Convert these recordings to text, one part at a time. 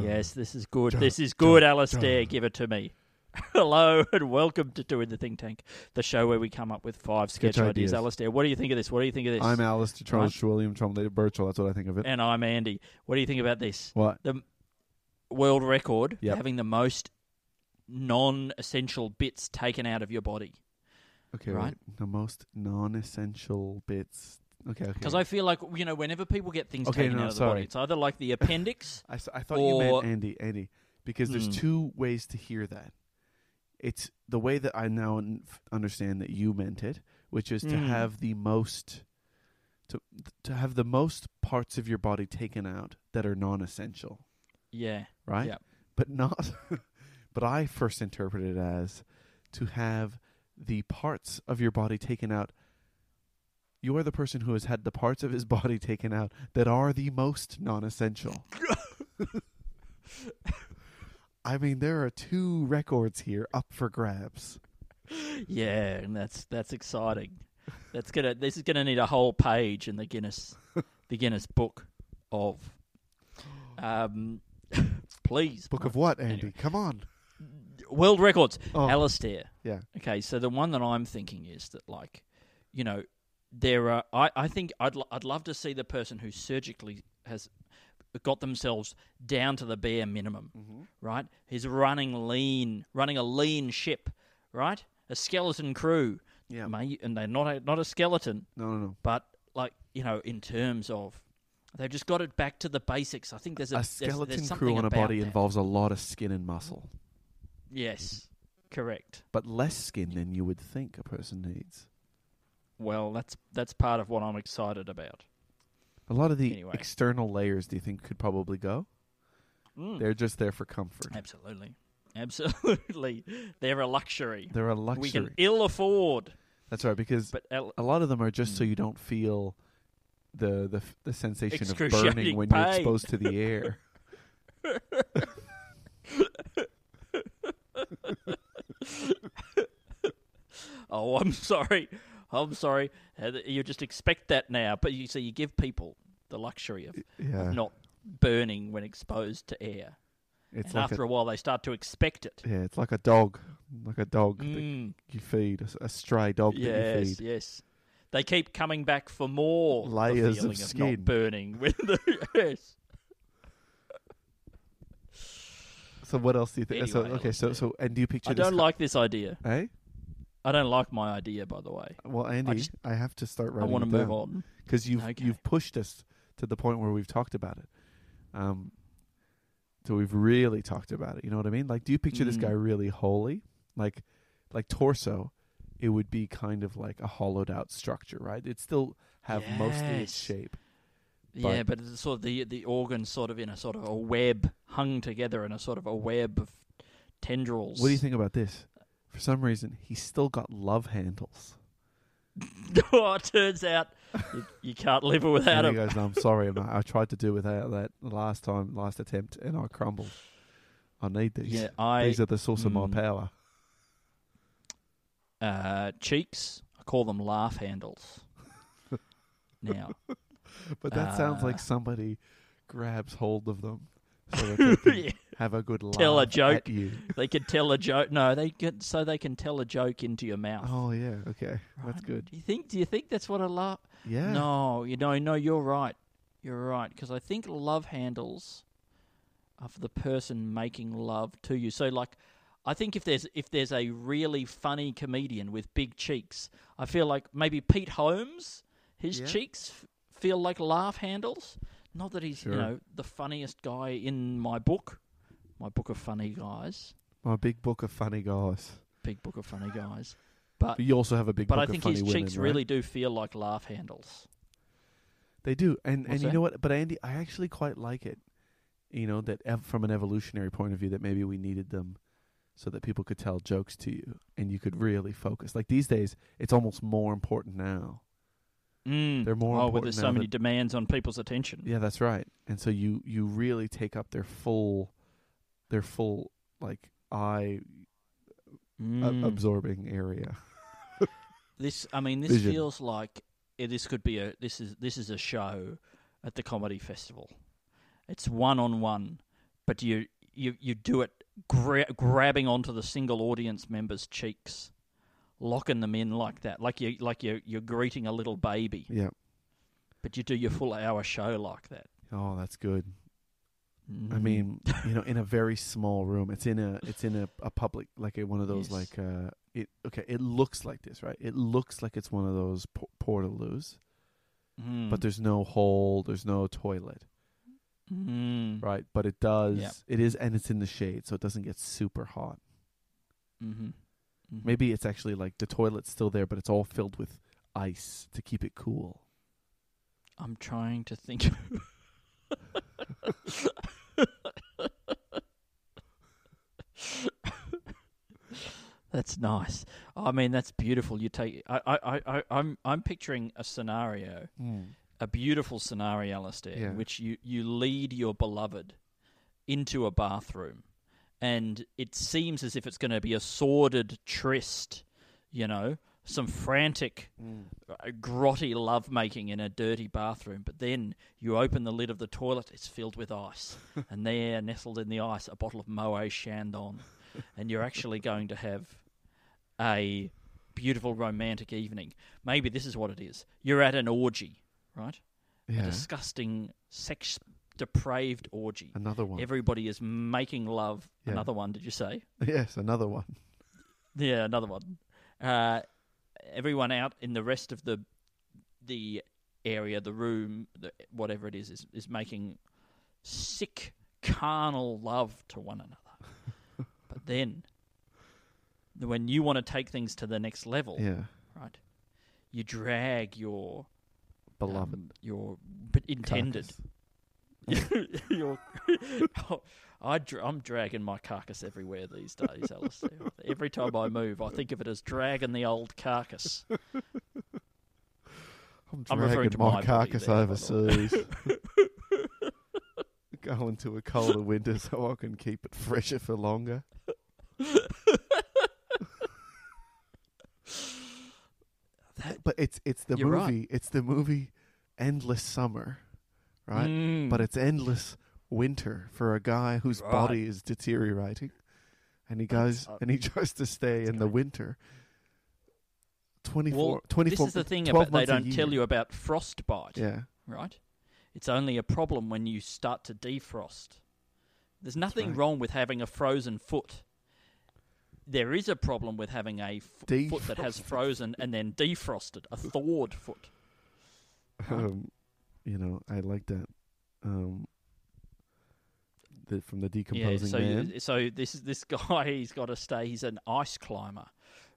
Yes, this is good. This is good, Alasdair. Give it to me. Hello and welcome to Two in the Think Tank, the show where we come up with five sketch ideas. ideas. Alasdair, what do you think of this? What do you think of this? I'm Alasdair Charles. William Tremblay Birchall. That's what I think of it. and I'm Andy. What do you think about this? what? The world record Yep. having the most non-essential bits taken out of your body. Okay, right. The most non-essential bits. Okay, okay. Because I feel like you know, whenever people get things Okay, taken no, out of the body, it's either like the appendix. I, s- I thought you or- meant Andy. Andy, because there's Hmm. two ways to hear that. It's the way that I now n- f- understand that you meant it, which is to Hmm. have the most to to have the most parts of your body taken out that are non-essential, yeah, right? Yep. But not. but I first interpreted it as to have the parts of your body taken out. You are the person who has had the parts of his body taken out that are the most non-essential. I mean, there are two records here up for grabs. yeah, and that's that's exciting. That's gonna. This is gonna need a whole page in the Guinness, the Guinness Book of. Um, please, Book of what, Andy? Anyway. Come on. World records. Oh. Alasdair. Yeah. Okay, so the one that I'm thinking is that, like, you know, there are. I, I think I'd lo- I'd love to see the person who surgically has got themselves down to the bare minimum. Mm-hmm. Right? He's running lean, running a lean ship. Right? A skeleton crew. Yeah. May, and they're not a, not a skeleton, No, no, no. but like you know, in terms of. They've just got it back to the basics. I think there's a, A there's- there's skeleton crew on a body that. involves a lot of skin and muscle, Yes, correct. but less skin than you would think a person needs. Well, that's that's part of what I'm excited about. A lot of the Anyway. external layers, do you think, could probably go? Mm. They're just there for comfort. Absolutely, absolutely. They're a luxury. They're a luxury. We can ill afford. That's right, because But el- a lot of them are just so Mm. you don't feel the the the sensation of burning when you're exposed to the air. oh, I'm sorry. I'm sorry. Uh, You just expect that now, but you see, you give people the luxury of, Yeah, of not burning when exposed to air. it's and like after a, a while, they start to expect it. yeah, it's like a dog, like a dog that Mm, you feed, a, stray dog that you yes, feed. yes. They keep coming back for more the Layers of skin. not burning. With the, yes. So what else do you think? so okay, so so and do you picture? I don't like this idea. Eh? I don't like my idea, by the way. Well, Andy, I, just- have to start writing. I want to move on. because you've Okay. you've pushed us to the point where we've talked about it. Um, so we've really talked about it. You know what I mean? Like, do you picture this Mm. guy really holy? Like, like torso, it would be kind of like a hollowed out structure, right? It'd still have mostly its Yes. shape. yeah, but it's sort of the the organs sort of in a sort of a web hung together in a sort of a web of tendrils. What do you think about this? For some reason, he's still got love handles. oh, it turns out you, you can't live without and he them. goes, no, "I'm sorry, man. I tried to do without that last time, last attempt, and I crumbled. I need these. Yeah, I these are the source of my Mm. power." uh, cheeks. I call them laugh handles. now, But that sounds Uh, like somebody grabs hold of them so that they can have a good laugh Tell a joke. you. they can tell a joke. No, they can so they can tell a joke into your mouth. Oh yeah, okay, that's Right? good. Do you think? Do you think that's what a laugh? Yeah. No, you know, no, you're right. You're right because I think love handles are for the person making love to you. So, like, I think if there's if there's a really funny comedian with big cheeks, I feel like maybe Pete Holmes, his Yeah. cheeks f- feel like laugh handles. Not that he's Sure. you know the funniest guy in my book, my book of funny guys. My big book of funny guys. big book of funny guys. But But you also have a big but book I of think his women, cheeks right? really do feel like laugh handles. They do, and What's and you know what? But Andy, I actually quite like it. You know that ev- from an evolutionary point of view, that maybe we needed them so that people could tell jokes to you and you could really focus. Like these days, it's almost more important now. Mm. They're more oh, important there's so many that- demands on people's attention. Yeah, that's right. And so you you really take up their full, their full like eye a- Mm. absorbing area. This, I mean, this Vision. feels like this could be a this is this is a show at the comedy festival. It's one on one, but you you you do it gra- grabbing onto the single audience member's cheeks, locking them in like that, like you like you you're greeting a little baby, Yeah. but you do your full hour show like that. Oh, that's good. I Mm. mean, you know, in a very small room. It's in a it's in a, a public like a, one of those Yes. like uh it okay, it looks like this, right? It looks like it's one of those po- portaloos, Mm. but there's no hole, there's no toilet, Mm. right? But it does Yep. it is and it's in the shade, so it doesn't get super hot. Mm-hmm. Mm-hmm. Maybe it's actually like the toilet's still there, but it's all filled with ice to keep it cool. I'm trying to think. that's nice. I mean, that's beautiful. You take. I, I, I, I'm, I'm picturing a scenario, a beautiful scenario, Alasdair, Yeah. in which you, you lead your beloved into a bathroom, and it seems as if it's going to be a sordid tryst. You know, some frantic uh, grotty lovemaking in a dirty bathroom, but then you open the lid of the toilet, it's filled with ice. and there, nestled in the ice, a bottle of Moet Chandon. and you're actually going to have a beautiful romantic evening. Maybe this is what it is. You're at an orgy, right? A disgusting, sex depraved orgy. Another one. Everybody is making love. Yeah. Another one, did you say? yes, another one. Yeah, another one. Uh, everyone out in the rest of the the area, the room, the, whatever it is, is is making sick carnal love to one another. but then, when you want to take things to the next level, Yeah. right, you drag your Beloved. um, your intended carcass. your. I, I'm dragging my carcass everywhere these days, Alasdair. Every time I move, I think of it as dragging the old carcass. I'm I'm dragging to my, my carcass there, by the way. overseas. Going to a colder winter so I can keep it fresher for longer. That- But it's it's the movie. right. It's the movie Endless Summer, right? Mm. But it's endless winter for a guy whose Right. body is deteriorating, and he goes uh, and he tries to stay in the winter. 24, well, 24 this is the thing about they don't tell you about frostbite, Yeah, right? It's only a problem when you start to defrost. There's nothing right. wrong with having a frozen foot. There is a problem with having a f- foot that has frozen and then defrosted, a thawed foot. Right. um, you know, I like that. Um, the, from the Yeah, decomposing so man. you- so this is this guy. He's got to stay. He's an ice climber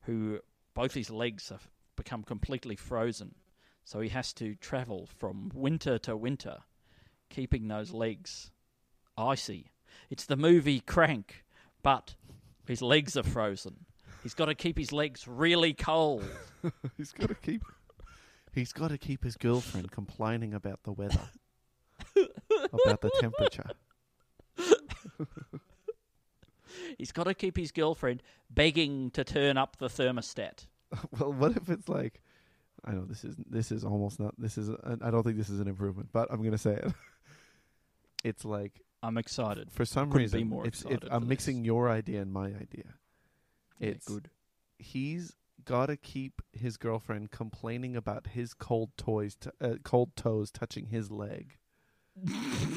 who both his legs have become completely frozen. So he has to travel from winter to winter, keeping those legs icy. It's the movie Crank, but his legs are frozen. He's got to keep his legs really cold. he's got to keep. He's got to keep his girlfriend complaining about the weather, about the temperature. He's got to keep his girlfriend begging to turn up the thermostat. well, what if it's like? I know this is this is almost not. This is. I I don't think this is an improvement, but I'm gonna say it. It's like I'm excited. for some Couldn't be reason more it's, it's excited I'm for mixing this. your idea and my idea. Yeah, It's good. He's got to keep his girlfriend complaining about his cold toys, t- uh, cold toes touching his leg. T-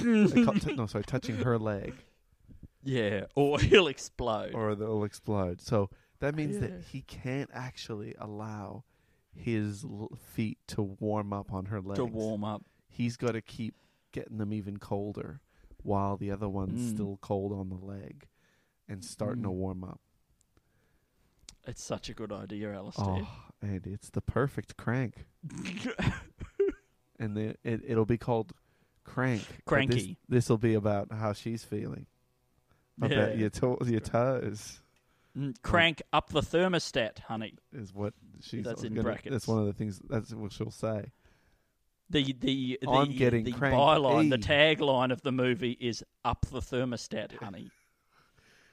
no, sorry, touching her leg, Yeah, or he'll explode. or they'll explode. So that means Yeah. that he can't actually allow his l- feet to warm up on her legs. to warm up. He's got to keep getting them even colder, while the other one's Mm. still cold on the leg, and starting to Mm. warm up. It's such a good idea, Alasdair. Oh, Andy, it's the perfect crank. and the, it it'll be called Crank. Cranky. This will be about how she's feeling. Bet Yeah. your to- your toes Mm, Crank up the thermostat, honey. is what she's. That's in gonna, brackets. That's one of the things. That's what she'll say. The the the, I'm getting the byline, the tagline of the movie is "Up the thermostat, honey!"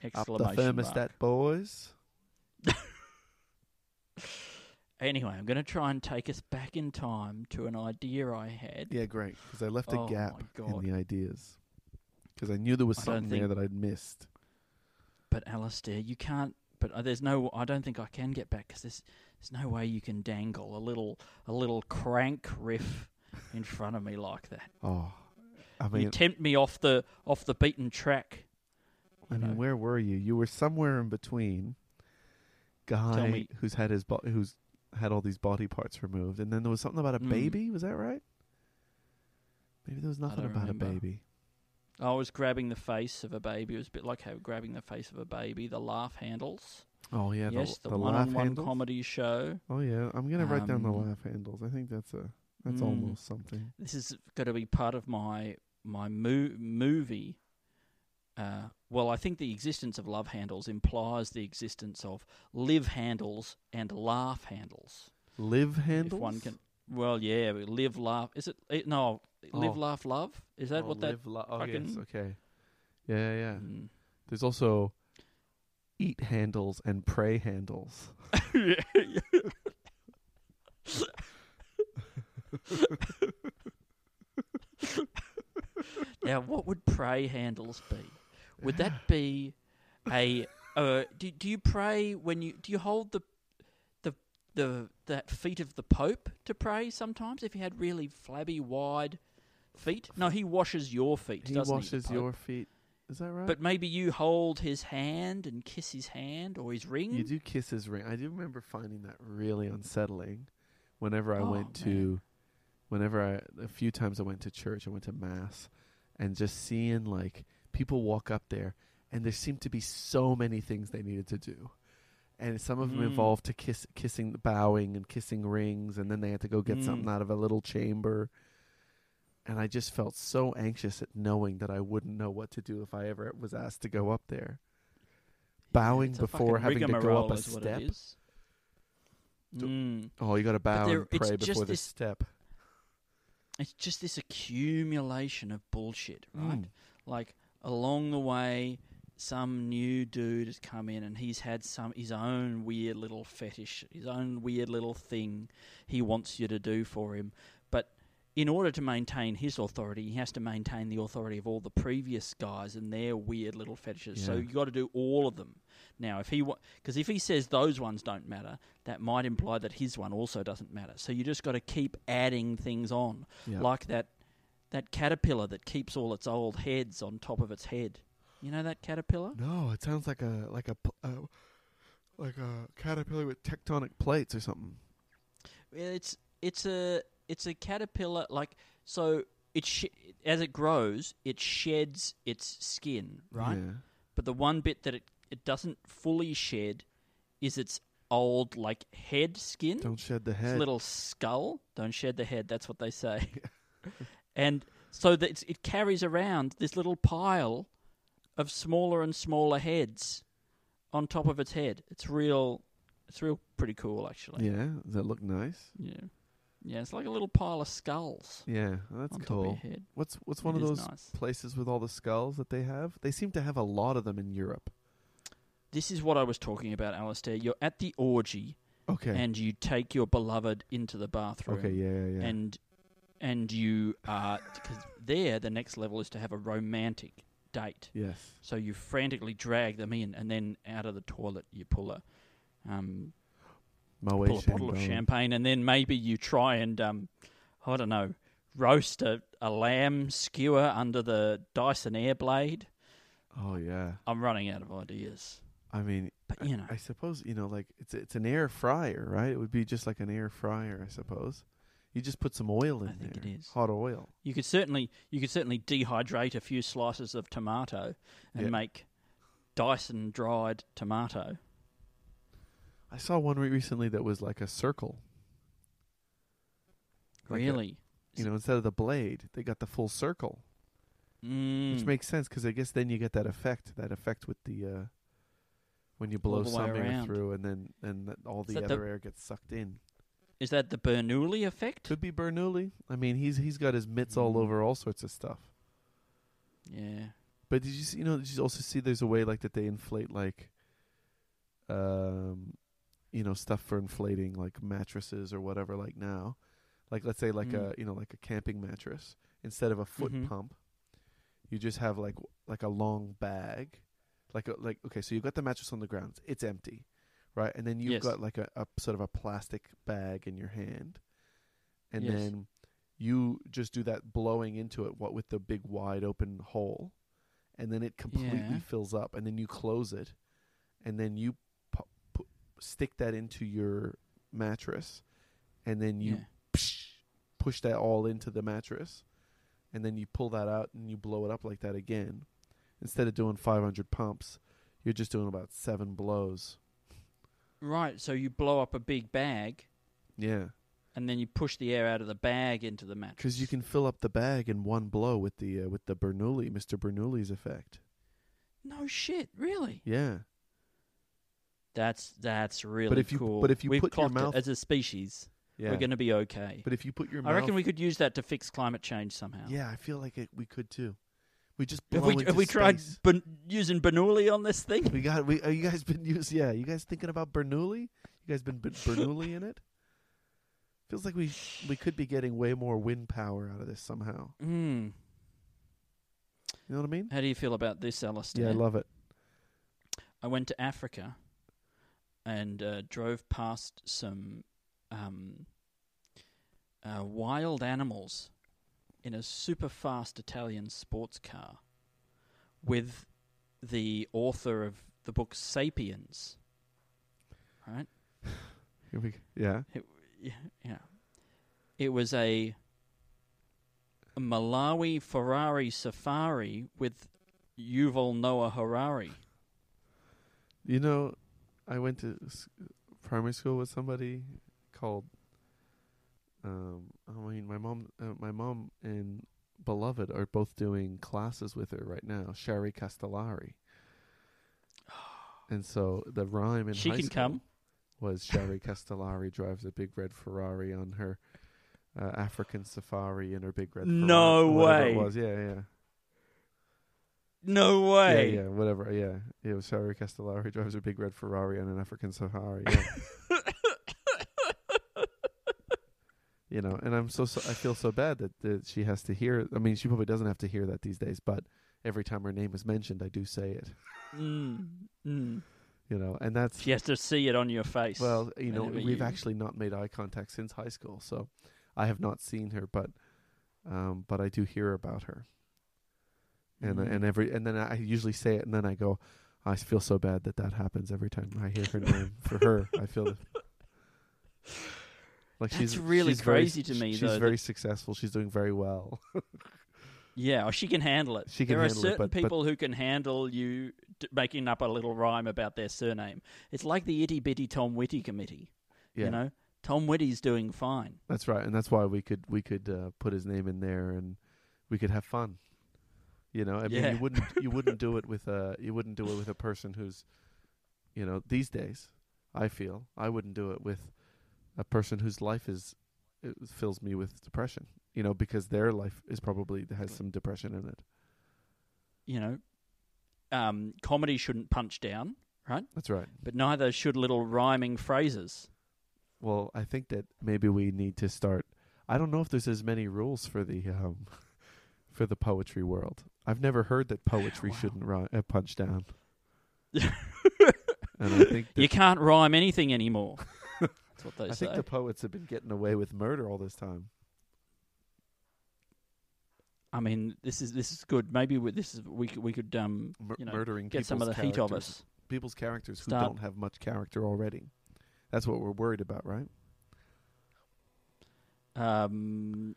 Up the Exclamation thermostat, mark. boys. Anyway, I'm going to try and take us back in time to an idea I had. Yeah, great. Because I left a Oh gap my God. in the ideas. Because I knew there was I don't something there think- that I'd missed. But Alasdair, you can't. But uh, there's no. I don't think I can get back because there's there's no way you can dangle a little a little crank riff in front of me like that. Oh, I you tempt me off the off the beaten track. I you mean, know. where were you? You were somewhere in between. Guy who's had his bo- who's had all these body parts removed, and then there was something about a Mm. baby. Was that right? Maybe there was nothing about a baby. I was grabbing the face of a baby. It was a bit like how grabbing the face of a baby. The laugh handles. Oh yeah, yes, the, the, the laugh one-on-one comedy show. Oh yeah, I'm gonna write down the Um, laugh handles. I think that's a that's mm. almost something. This is going to be part of my my mo- movie. Uh, well, I think the existence of love handles implies the existence of live handles and laugh handles. Live handles. If one can, well, yeah, live, laugh. Is it? eh, no, live, Oh. laugh, love. Is that oh, what that? live, la- oh yes, okay. Yeah, yeah, yeah. Mm. There's also eat handles and pray handles. now, what would pray handles be? Would that be a? Uh, do do you pray when you do you hold the the the that feet of the Pope to pray sometimes? If you had really flabby wide feet, no, he washes your feet. He doesn't washes the Pope? your feet. Is that right? But maybe you hold his hand and kiss his hand or his ring. You do kiss his ring. I do remember finding that really unsettling. Whenever I Oh, went to, whenever I a few times I went to church, I went to mass, and just seeing like people walk up there, and there seemed to be so many things they needed to do, and some of them Mm. involved to kiss, kissing, bowing, and kissing rings, and then they had to go get Mm. something out of a little chamber. And I just felt so anxious at knowing that I wouldn't know what to do if I ever was asked to go up there. bowing a before having to go up a step? it is. Do- Mm. Oh, you got to bow there- and pray before the this- step. It's just this accumulation of bullshit, right? Mm. Like along the way, some new dude has come in and he's had some his own weird little fetish, his own weird little thing he wants you to do for him. But in order to maintain his authority, he has to maintain the authority of all the previous guys and their weird little fetishes. So Yeah. you got to do all of them. Now, if he because if he says those ones don't matter, that might imply that his one also doesn't matter. So you just got to keep adding things on Yeah. like that that caterpillar that keeps all its old heads on top of its head. You know that caterpillar? No, it sounds like a like a uh, like a caterpillar with tectonic plates or something. It's it's a it's a caterpillar like so it sh- as it grows it sheds its skin right Yeah. but the one bit that it it doesn't fully shed is its old like head skin Don't shed the its head. little skull don't shed the head that's what they say and so that it carries around this little pile of smaller and smaller heads on top of its head it's real it's real pretty cool actually Yeah, does that look nice? yeah yeah it's like a little pile of skulls Yeah, that's on top of cool. your head What's what's one It of those nice. places with all the skulls that they have? They seem to have a lot of them in Europe. this is what I was talking about Alasdair you're at the orgy Okay. and you take your beloved into the bathroom okay. Yeah. Yeah. yeah. and and you are because there the next level is to have a romantic date. yes. So you frantically drag them in, and then out of the toilet you pull a um, Moet pull a bottle of champagne, and then maybe you try and um, I don't know roast a, a lamb skewer under the Dyson air blade. Oh yeah. I'm running out of ideas, I mean, but you know, I suppose you know, like it's it's an air fryer, right? It would be just like an air fryer, I suppose. You just put some oil in I think there, it is. hot oil. you could certainly you could certainly dehydrate a few slices of tomato and Yeah. make Dyson dried tomato. I saw one re- recently that was like a circle. Like a- really? you know, instead of the blade, they got the full circle, Mm. which makes sense because I guess then you get that effect, that effect with the uh, when you blow the way some air around. through, and then and th- all the that the- other air gets sucked in. Is that the Bernoulli effect? Could be Bernoulli. I mean, he's he's got his mitts all Mm. over all sorts of stuff. Yeah. But did you see, you know did you also see there's a way like that they inflate like um you know stuff for inflating like mattresses or whatever like now. Like let's say like Mm. a you know like a camping mattress instead of a foot Mhm. pump you just have like like a long bag like a, like okay so you've got the mattress on the ground it's empty right and then you've Yes. got like a, a sort of a plastic bag in your hand and Yes. then you just do that blowing into it what with the big wide open hole and then it completely Yeah. fills up and then you close it and then you pu- pu- stick that into your mattress and then you yeah. psh, push that all into the mattress and then you pull that out and you blow it up like that again instead of doing 500 pumps you're just doing about 7 blows Right. So you blow up a big bag, yeah and then you push the air out of the bag into the mattress. cuz you can fill up the bag in one blow with the uh, with the Bernoulli Mr. Bernoulli's effect No shit. Really? yeah That's that's really if you- cool. but if you We've put your clocked it mouth- as a species, yeah we're going to be okay. but if you put your I mouth reckon we could use that to fix climate change somehow. yeah I feel like it, we could too we just Have we have we tried ben- using Bernoulli on this thing? we got we are you guys been used yeah you guys thinking about Bernoulli you guys been Bernoulli in it feels like we we could be getting way more wind power out of this somehow Hmm. you know what I mean How do you feel about this, Alasdair? yeah I love it I went to Africa and uh, drove past some um, uh, wild animals in a super fast Italian sports car with the author of the book Sapiens. Right? Here we yeah Yeah. yeah. It was a, a Malawi Ferrari Safari with Yuval Noah Harari. You know, I went to s- primary school with somebody called. Um, I mean, my mom, uh, my mom and beloved are both doing classes with her right now. Shari Castellari. And so the rhyme in She high can school come. was Shari Castellari drives a big red Ferrari on her uh, African safari in her big red. Ferrari, No way. It was yeah yeah. No way. Yeah, yeah, whatever. Yeah, yeah. It was Shari Castellari drives a big red Ferrari on an African safari. Yeah. You know, and I'm so, so I feel so bad that, that she has to hear. I mean, she probably doesn't have to hear that these days, but every time her name is mentioned, I do say it. Mm, mm. You know, and that's She has to see it on your face. well, you know, we've you- actually not made eye contact since high school, so I have not seen her, but um, but I do hear about her. and Mm. and every and then I usually say it, and then I go, I feel so bad that that happens every time I hear her name for her. I feel like she's That's really she's very- crazy to me, though. She's though, very successful. She's doing very well. Yeah, oh, she can handle it. She can there are certain but- but- people who can handle you d- making up a little rhyme about their surname. It's like the itty bitty Tom Whitty committee. yeah, You know, Tom Whitty's doing fine. that's right, and that's why we could we could uh, put his name in there, and we could have fun. You know, I mean, Yeah. you wouldn't you wouldn't do it with a you wouldn't do it with a person who's, you know, these days. I feel I wouldn't do it with a person whose life is it fills me with depression. You know, because their life is probably has some depression in it. You know, um, comedy shouldn't punch down, right? That's right. But neither should little rhyming phrases. Well, I think that maybe we need to start. I don't know if there's as many rules for the um, for the poetry world. I've never heard that poetry Wow. shouldn't rhyme, uh, punch down. and I think You can't rhyme anything anymore. That's what they I say. think the poets have been getting away with murder all this time. I mean, this is this is good. Maybe we, this is we could we could um Mur- you know murdering get some of the people's heat of us. People's characters who Start- don't have much character already. That's what we're worried about, right? Um,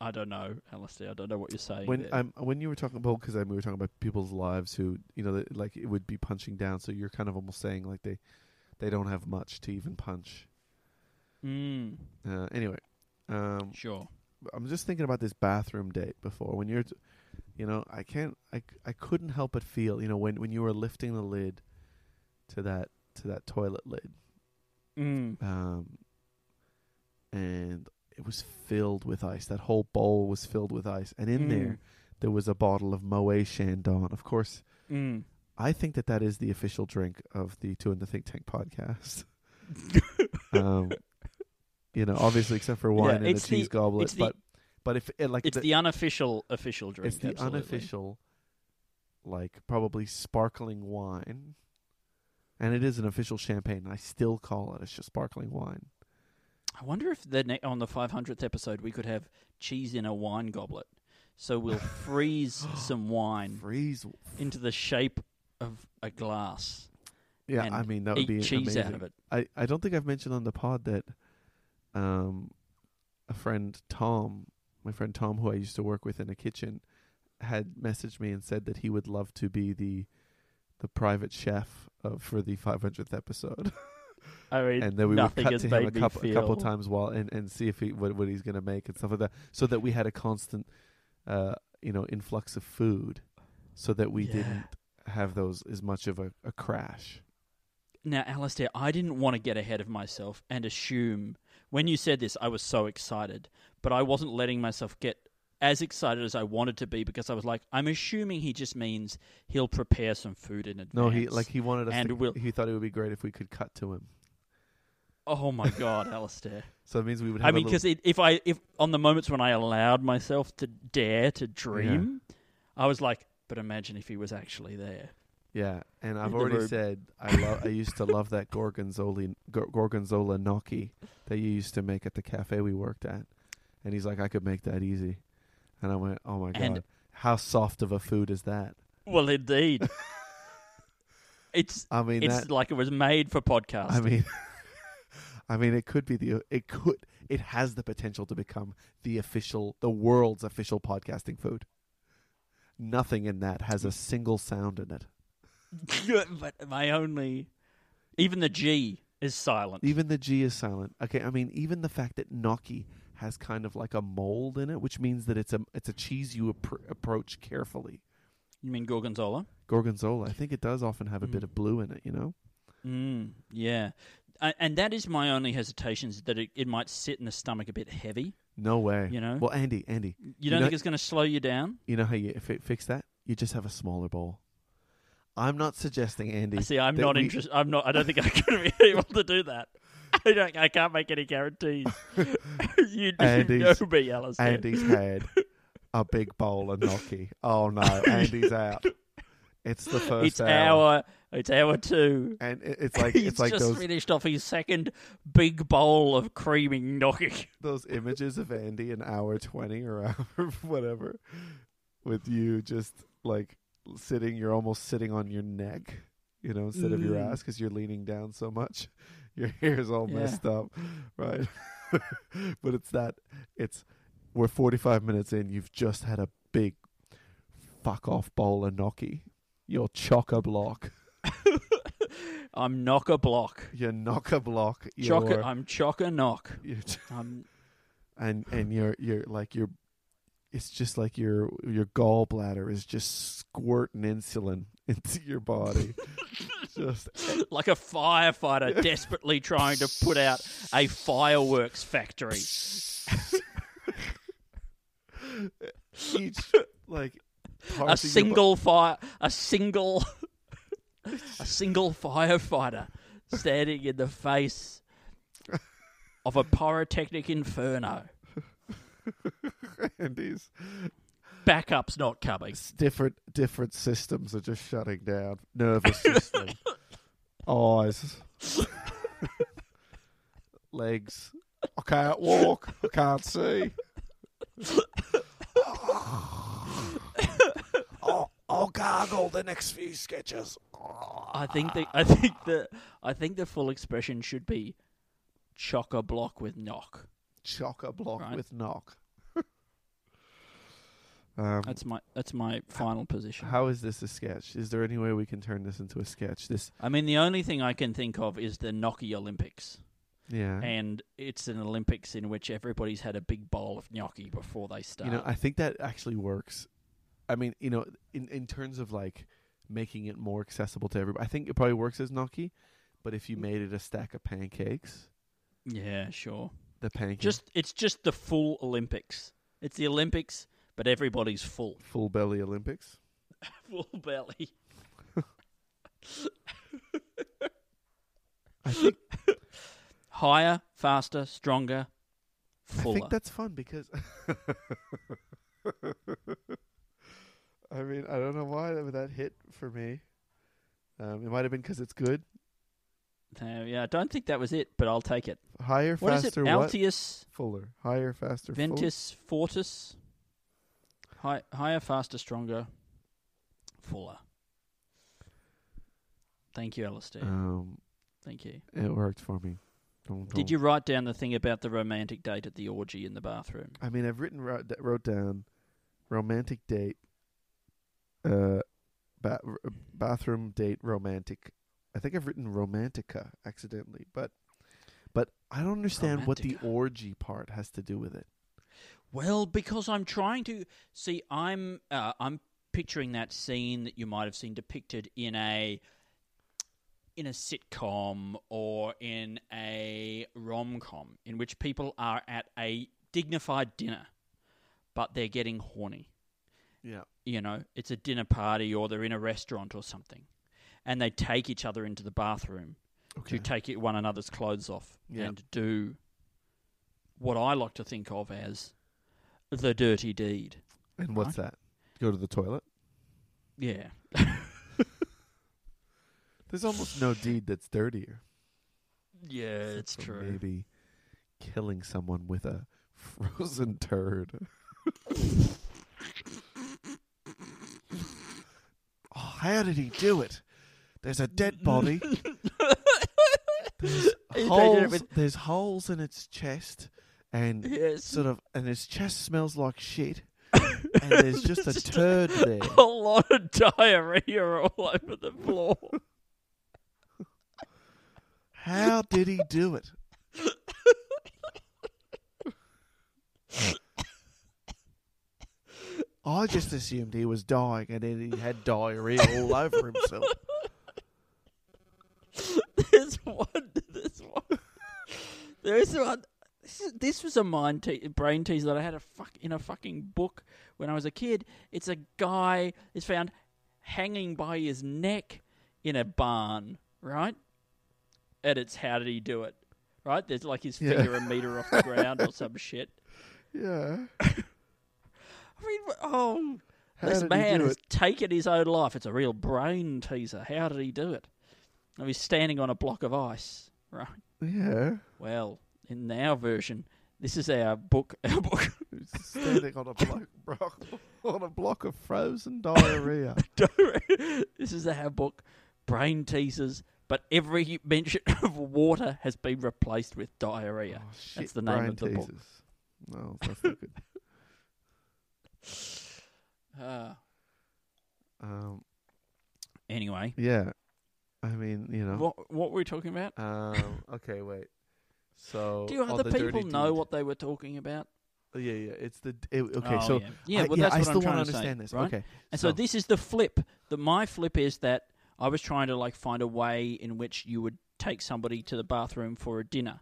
I don't know, Alasdair. I don't know what you're saying. when there. um, when you were talking about because we were talking about people's lives who you know that, like it would be punching down so you're kind of almost saying like they they don't have much to even punch. Mm, Uh, anyway, um, sure. I'm just thinking about this bathroom date before when you're, t- you know, I can't, I, I couldn't help but feel, you know, when when you were lifting the lid to that to that toilet lid, Mm. um, and it was filled with ice. That whole bowl was filled with ice, and in Mm. there there was a bottle of Moet Chandon. Of course, Mm. I think that that is the official drink of the Two in the Think Tank podcast. um, you know, obviously, except for wine and a it's the- cheese goblet, it's the- but but if it, like It's the, the unofficial official drink. it's the absolutely. unofficial, like probably sparkling wine, and it is an official champagne. I still call it a sparkling wine. I wonder if the ne- on the 500th episode we could have cheese in a wine goblet. So we'll freeze some wine Freeze. into the shape of a glass Yeah, I mean that would be cheese amazing. out of it. I, I don't think I've mentioned on the pod that um a friend Tom, my friend Tom who I used to work with in a kitchen had messaged me and said that he would love to be the the private chef of for the 500th episode I mean, and then we would cut to him a couple, a couple times while and, and see if he what, what he's going to make and stuff like that so that we had a constant uh you know influx of food so that we Yeah. didn't have those as much of a, a crash Now, Alasdair, I didn't want to get ahead of myself and assume. When you said this, I was so excited, but I wasn't letting myself get as excited as I wanted to be because I was like, I'm assuming he just means he'll prepare some food in advance. No, he like he wanted us. And to, we'll- he thought it would be great if we could cut to him. Oh my god, Alasdair! So it means we would. Have I mean, little- because if I if on the moments when I allowed myself to dare to dream, I was like, but imagine if he was actually there. yeah, and I've already room. said I love. I used to love that gorgonzola gor- gorgonzola gnocchi that you used to make at the cafe we worked at, and he's like, I could make that easy, and I went, oh my god, And- how soft of a food is that? Well, indeed, it's I mean, it's that. like it was made for podcast. I mean, I mean, it could be the. It could. It has the potential to become the official, the world's official podcasting food. Nothing in that has a single sound in it. but my only, even the G is silent. Even the G is silent. Okay, I mean, even the fact that gnocchi has kind of like a mold in it, which means that it's a it's a cheese you appro- approach carefully. You mean gorgonzola? Gorgonzola, I think it does often have a Mm. bit of blue in it. You know, Mm, yeah, A- and that is my only hesitation is that it, it might sit in the stomach a bit heavy. No way. You know? Well, Andy, Andy, You don't know- think it's going to slow you down? you know how you fi- fix that? You just have a smaller bowl. I'm not suggesting, Andy. See, I'm that not we- interested. I'm not. I don't think I'm going to be able to do that. I don't. I can't make any guarantees. you do Andy's- know me, Alasdair. Andy's had a big bowl of gnocchi. Oh no, Andy's out. It's the first it's hour. It's hour two. and it's like He's it's like just those finished off his second big bowl of creamy gnocchi. those images of Andy in hour 20 or hour whatever with you just like sitting you're almost sitting on your neck you know instead of your Mm. ass cuz you're leaning down so much your hair's all Yeah. messed up right but it's that it's we're 45 minutes in you've just had a big fuck off bowl of gnocchi you're chock a block I'm knock a block. you're knock a block Chock. you're, I'm chock a knock. I'm and and you're you're like you're it's just like your your gallbladder is just squirting insulin into your body just like a firefighter desperately trying to put out a fireworks factory. each like A of your bo- single fire, a single, a single firefighter standing in the face of a pyrotechnic inferno. and these Backup's not coming. different different systems are just shutting down. Nervous system. Eyes. Legs. I can't walk. I can't see. I'll, I'll gargle the next few sketches I think the I think the I think the full expression should be chock a block with knock. chock a block Right. with knock. Um, That's my that's my final position. how is this a sketch? Is there any way we can turn this into a sketch? This, I mean, the only thing I can think of is the gnocchi Olympics, yeah. and it's an Olympics in which everybody's had a big bowl of gnocchi before they start. You know, I think that actually works. I mean, you know, in in terms of like making it more accessible to everybody, I think it probably works as gnocchi. But if you mm. made it a stack of pancakes, yeah, sure. the pancake Just it's just the full Olympics. It's the Olympics, but everybody's full, full belly Olympics. full belly. I think Higher, faster, stronger, I think that's fun because. I mean, I don't know why that, that hit for me. Um, it might have been because it's good. Uh, yeah, I don't think that was it, but I'll take it. Higher, What is it? faster, what? Fuller. Higher, faster, fuller. Ventus Fortis. High, higher, faster, stronger, fuller. Thank you, Alasdair. Um, Thank you. it worked for me. Don't, Did don't- you write down the thing about the romantic date at the orgy in the bathroom? I mean, I've written wrote, wrote down romantic date, uh, ba- r- bathroom date romantic. I think I've written romantica accidentally, but but I don't understand what the Romantica. orgy part has to do with it. Well, because I'm trying to see, I'm uh, I'm picturing that scene that you might have seen depicted in a in a sitcom or in a rom com, in which people are at a dignified dinner, but they're getting horny. Yeah, You know, it's a dinner party or they're in a restaurant or something, and they take each other into the bathroom okay. to take one another's clothes off Yeah. and do what I like to think of as the dirty deed. And what's that? Go to the toilet. Yeah. There's almost no deed that's dirtier. Yeah, it's true. Maybe killing someone with a frozen turd. how did he do it? There's a dead body. There's They did it holes, with- there's holes in its chest, and Yes. sort of, and its chest smells like shit. and there's just a turd there. A lot of diarrhea all over the floor. How did he do it? I just assumed he was dying and then he had diarrhea all over himself. There's one. There's one. There's one. This, this was a mind te- brain teaser that I had a fuck in a fucking book when I was a kid. It's a guy is found hanging by his neck in a barn, right? And it's how did he do it? Right? There's like his Yeah. finger a meter off the ground or some shit. Yeah. I mean, oh, How this man has it? taken his own life. It's a real brain teaser. How did he do it? And he's standing on a block of ice, right? Yeah. Well, in our version, this is our book. Our book. Standing on a block, block on a block of frozen diarrhea. this is our book. Brain teasers, but every mention of water has been replaced with diarrhea. Oh, shit, That's the name of the book. teasers. No, that's not good. Uh, Um, anyway, yeah. I mean, you know. what what were we talking about? Um, okay, wait. So Do oh, other the people dirty know deed. what they were talking about? Oh, yeah, yeah. It's the it, okay. Oh, so yeah, yeah I, well, that's I what still I'm trying want to to understand say, this. right? Okay, And so, this is the flip. That my flip is that I was trying to like find a way in which you would take somebody to the bathroom for a dinner.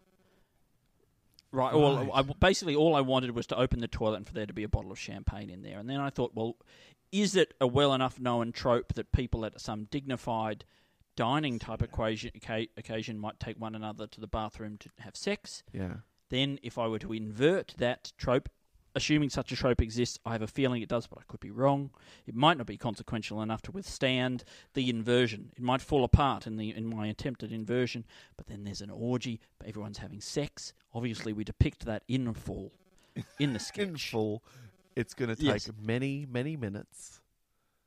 Right. Well. I, basically all I wanted was to open the toilet and for there to be a bottle of champagne in there. And then I thought, well, is it a well enough known trope that people at some dignified dining type equation, occa- occasion might take one another to the bathroom to have sex? yeah, Then, if I were to invert that trope, assuming such a trope exists, I have a feeling it does, but I could be wrong. It might not be consequential enough to withstand the inversion. It might fall apart in the in my attempted inversion. But then there's an orgy, everyone's having sex. Obviously, we depict that in full in the sketch. in full. It's going to take Yes. many, many minutes.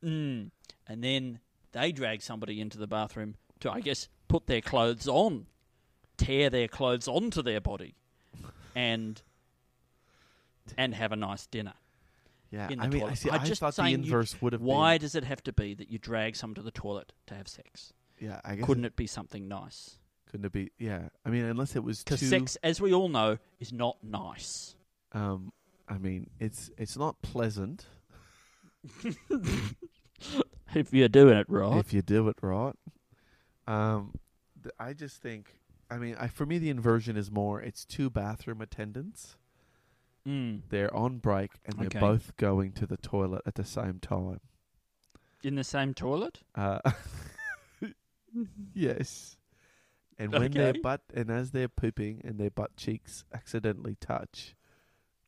Mm. And then they drag somebody into the bathroom to, I guess, put their clothes on, tear their clothes onto their body, and and have a nice dinner. Yeah, in the I mean, toilet. I, see, I just thought the saying you- inverse would have Why been. does it have to be that you drag someone to the toilet to have sex? Yeah, I guess Couldn't it be something nice? couldn't it be? Yeah, I mean, unless it was too. Because sex, as we all know, is not nice. Um, I mean, it's it's not pleasant If you're doing it right. if you do it right. Um, th- I just think. I mean, I, for me, the inversion is more. It's two bathroom attendants. Mm. They're on break and they're Okay. both going to the toilet at the same time. In the same toilet? Uh, yes. And when their Okay. butt and as they're pooping and their butt cheeks accidentally touch,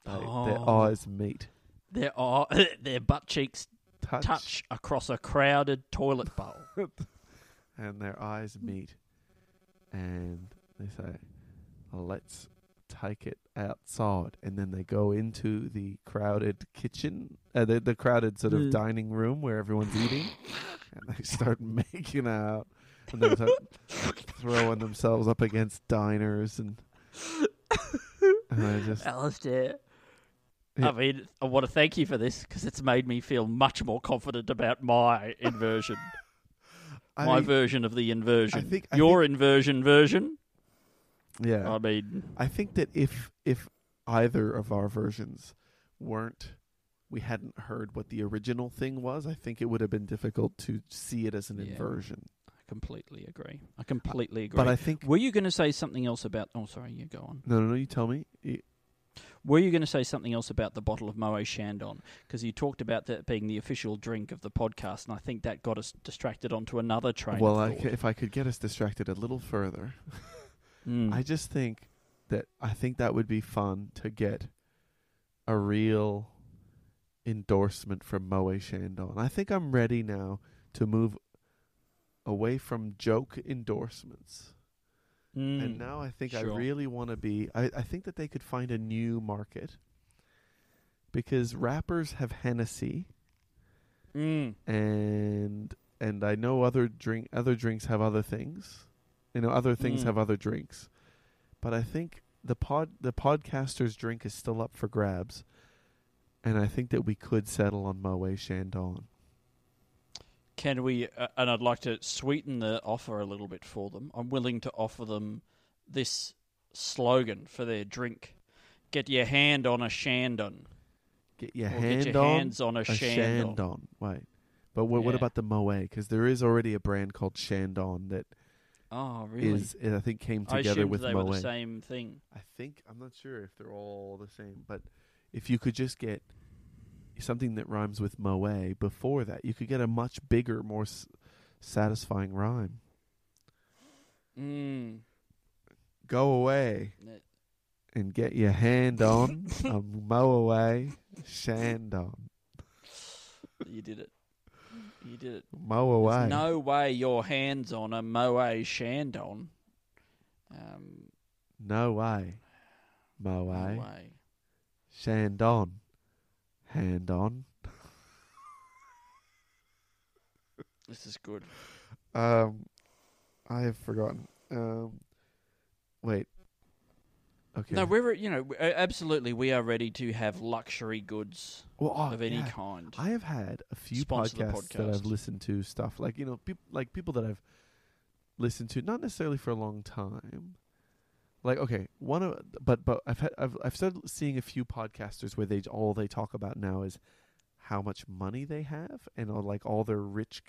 they, their Oh. eyes meet. Their, are, their butt cheeks Touch, touch across a crowded toilet bowl. and their eyes meet, and they say, "Let's take it outside." And then they go into the crowded kitchen, uh, the, the crowded sort of Mm. dining room where everyone's eating, and they start making out, and they start throwing themselves up against diners, and and I just Alasdair. Yeah. I mean, I want to thank you for this because it's made me feel much more confident about my inversion, my mean, version of the inversion. I think- I Your inversion version. Yeah, I mean, I think that if if either of our versions weren't we hadn't heard what the original thing was, I think it would have been difficult to see it as an Yeah. inversion. I completely agree. I completely uh, agree. But I think Were you going to say something else about? Oh, sorry, you go on. no, no, no. You tell me. Y- Were you going to say something else about the bottle of Moet Chandon? Because you talked about that being the official drink of the podcast, and I think that got us distracted onto another train. well, of I thought. c if I could get us distracted a little further, Mm. I just think that I think that would be fun to get a real endorsement from Moe Chandon. I think I'm ready now to move away from joke endorsements. Mm. And now I think I really want to be. I, I think that they could find a new market because rappers have Hennessy, Mm. and and I know other drink other drinks have other things. You know, other things Mm. have other drinks, but I think the pod the podcaster's drink is still up for grabs, and I think that we could settle on Moet Chandon. Can we? Uh, and I'd like to sweeten the offer a little bit for them. I'm willing to offer them this slogan for their drink: "Get your hand on a Shandon." Get your hand get your on hands on a, a Shandon. Shandon. Wait. But what, what about the Moet? Because there is already a brand called Chandon that Oh, really? is I think came I together assumed with they Moet. were the same thing. I think I'm not sure if they're all the same, but if you could just get something that rhymes with Moet before that, you could get a much bigger, more s- satisfying rhyme. Mm. Go away and get your hand on a Moet Shandon. You did it. You did it. Mow There's away. no way your hands on a Moe Shandon. Um, No way. Moe no way. Shandon. Hand on. This is good. Um, I have forgotten. Um, wait. Okay. No, we're you know absolutely we are ready to have luxury goods well, oh, of any yeah. kind. I have had a few Sponsor podcasts that I've listened to stuff like you know, peop- like people that I've listened to, not necessarily for a long time. Like okay, one of but but I've had I've I've started seeing a few podcasters where they all they talk about now is how much money they have and all, like all their rich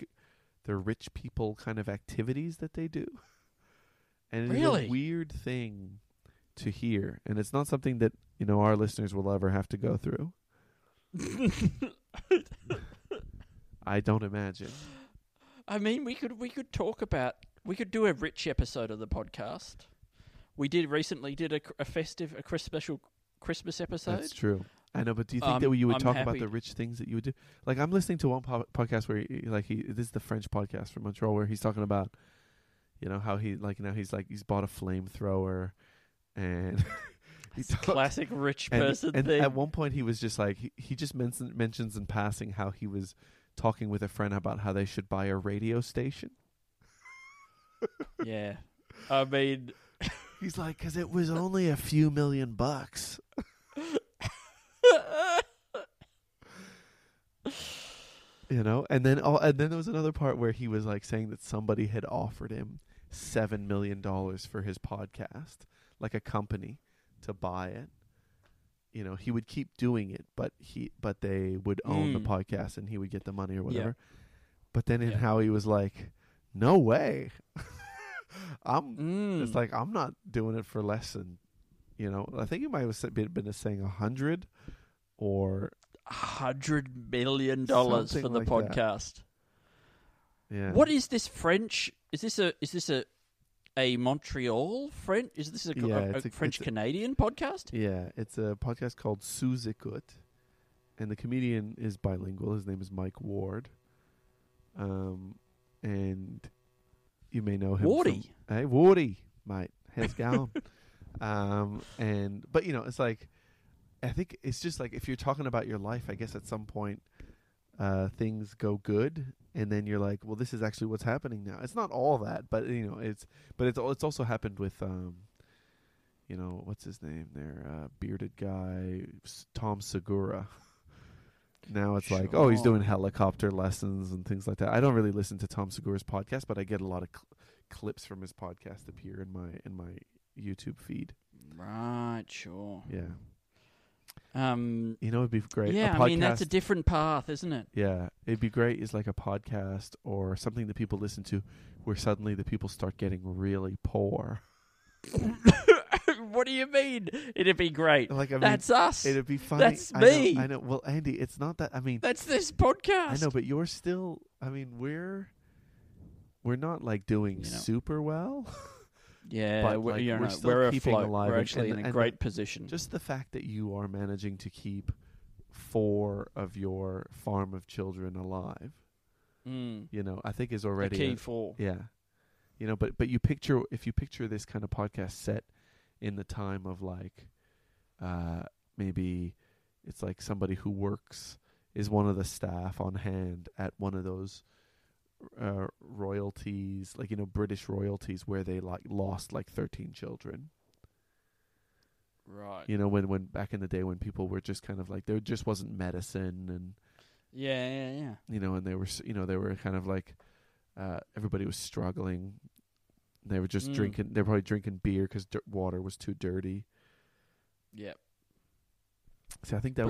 their rich people kind of activities that they do. And it's a weird thing to hear, and it's not something that you know our listeners will ever have to go through. I don't imagine. I mean, we could we could talk about we could do a rich episode of the podcast. We did recently did a, a festive a Chris special Christmas episode. That's true. I know, but do you think Um, that you would I'm talk about the rich things that you would do? Like I'm listening to one po- podcast where, he, like, he this is the French podcast from Montreal where he's talking about, you know, how he like now he's like he's bought a flamethrower, and he It's a talks- classic rich and, person and thing. at one point he was just like he, he just mentions mentions in passing how he was talking with a friend about how they should buy a radio station. yeah, I mean, He's like, because it was only a few million bucks. you know, and then oh, and then there was another part where he was like saying that somebody had offered him seven million dollars for his podcast, like a company to buy it. You know, he would keep doing it, but he but they would own the Mm. podcast and he would get the money or Yeah. whatever. But then in Yeah. how he was like, "No way, I'm." Mm. It's like I'm not doing it for less than, you know. I think he might have said- been been saying a hundred, or hundred million dollars for the like that. podcast. yeah. What is this French? Is this a is this a a Montreal French? Is this a, Yeah, it's a- French Canadian podcast? Yeah, it's a podcast called Écoute, and the comedian is bilingual. His name is Mike Ward. Um, and you may know him. Wardy. From, hey, Wardy, mate, how's going? um, and but you know, it's like, I think it's just like if you're talking about your life, I guess at some point, uh, things go good, and then you're like, well, this is actually what's happening now. It's not all that, but you know, it's but it's it's also happened with um, you know, what's his name there, uh, bearded guy, Tom Segura. Now it's like, oh, he's doing helicopter lessons and things like that. I don't really listen to Tom Segura's podcast, but I get a lot of cl- clips from his podcast appear in my in my YouTube feed. Right, sure. Yeah, Um, you know, it'd be great. a yeah, I mean that's a different path, isn't it? yeah, it'd be great. Is like a podcast or something that people listen to, where suddenly the people start getting really poor. what do you mean? It'd be great. Like I mean, That's us. it'd be funny. That's I know- me. I know. Well, Andy, it's not that. I mean, That's this podcast. I know, but you're still. I mean, we're we're not like doing You know. super well. Yeah, but, we're, like, you we're still we're keeping afloat. alive We're actually and- in a great position. Just the fact that you are managing to keep four of your farm of children alive, mm. you know, I think is The already key a- for yeah. You know, but but you picture if you picture this kind of podcast set in the time of like uh maybe it's like somebody who works is one of the staff on hand at one of those uh royalties like you know British royalties where they like lost like 13 children right. you know when when back in the day when people were just kind of like there just wasn't medicine and Yeah, yeah, yeah. you know, and they were, s- you know, they were kind of like, uh, everybody was struggling. They were just Mm. drinking. They were probably drinking beer because dir- water was too dirty. Yep. So I think that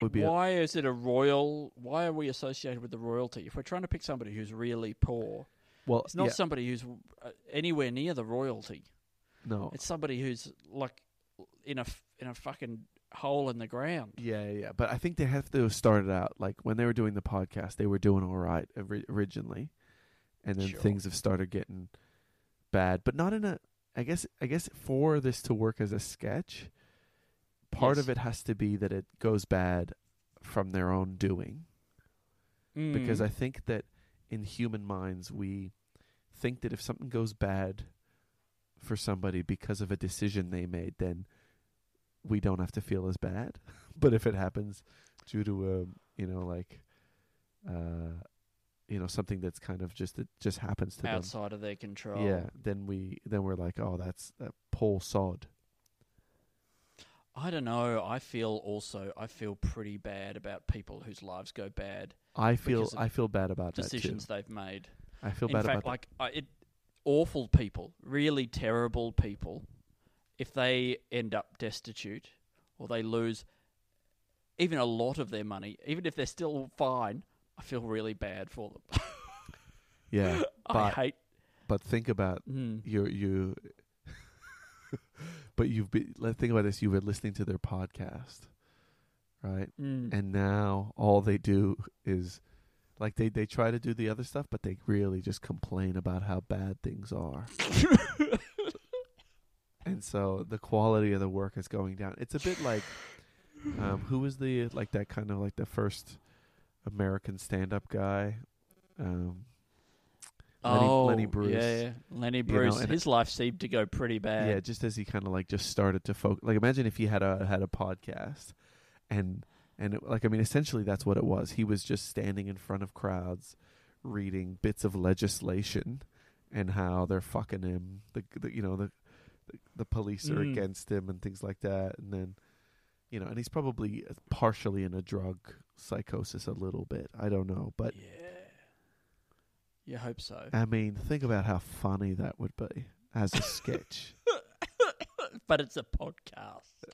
Would be. A, Why is it a royal? Why are we associated with the royalty? If we're trying to pick somebody who's really poor, well, it's not yeah, somebody who's uh, anywhere near the royalty. no. It's somebody who's like in a in a fucking hole in the ground. Yeah, yeah, yeah. But I think they have to have started out like when they were doing the podcast, they were doing all right ori- originally, and then Sure. things have started getting bad. But not in a. I guess. I guess for this to work as a sketch, part Yes. of it has to be that it goes bad from their own doing. because Mm. I think that in human minds we think that if something goes bad for somebody because of a decision they made, then we don't have to feel as bad. but if it happens due to a you know like uh you know something that's kind of just it just happens to outside of their control. them, yeah, then we then we're like, oh, that's that Paul sod. I don't know. I feel also I feel pretty bad about people whose lives go bad. I feel I feel bad about decisions they've made. I feel In bad fact, about like I, it, awful people, really terrible people, if they end up destitute or they lose even a lot of their money, even if they're still fine, I feel really bad for them. Yeah, I hate. but think about Mm, you you but you've been let think about this you've been listening to their podcast right mm. and now all they do is like they they try to do the other stuff but they really just complain about how bad things are and so the quality of the work is going down it's a bit like Um, who was the like that kind of like the first American stand-up guy? Um, Lenny- oh, Lenny Bruce. Yeah, yeah. Lenny know, Bruce. and- His life seemed to go pretty bad. yeah, just as he kind of like just started to focus. Like, imagine if he had a had a podcast, and and it, like I mean, essentially that's what it was. He was just standing in front of crowds, reading bits of legislation, and how they're fucking him. The, the you know the, the the police are Mm. against him and things like that, and then you know, and he's probably partially in a drug psychosis a little bit. I don't know, but yeah. You hope so. I mean, think about how funny that would be as a sketch. but it's a podcast.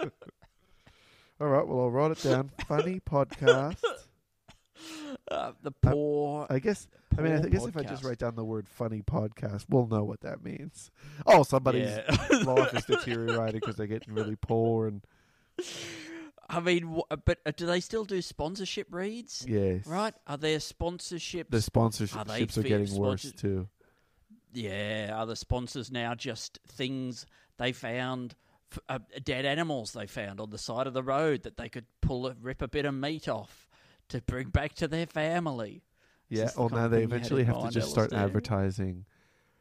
All right, well, I'll write it down. Funny podcast. Uh, the poor. I guess. I mean, I poor guess if I just write down the word "funny podcast," we'll know what that means. Oh, somebody's Yeah. life is deteriorating because they're getting really poor, and I mean, but uh, do they still do sponsorship reads? yes, Right? Are there sponsorships? The Are sponsorships are fair getting worse too. yeah. Are the sponsors now just things they found, f- uh, dead animals they found on the side of the road that they could pull, a, rip a bit of meat off to bring back to their family? Yeah. this the Well, now they thing you had eventually have to just start advertising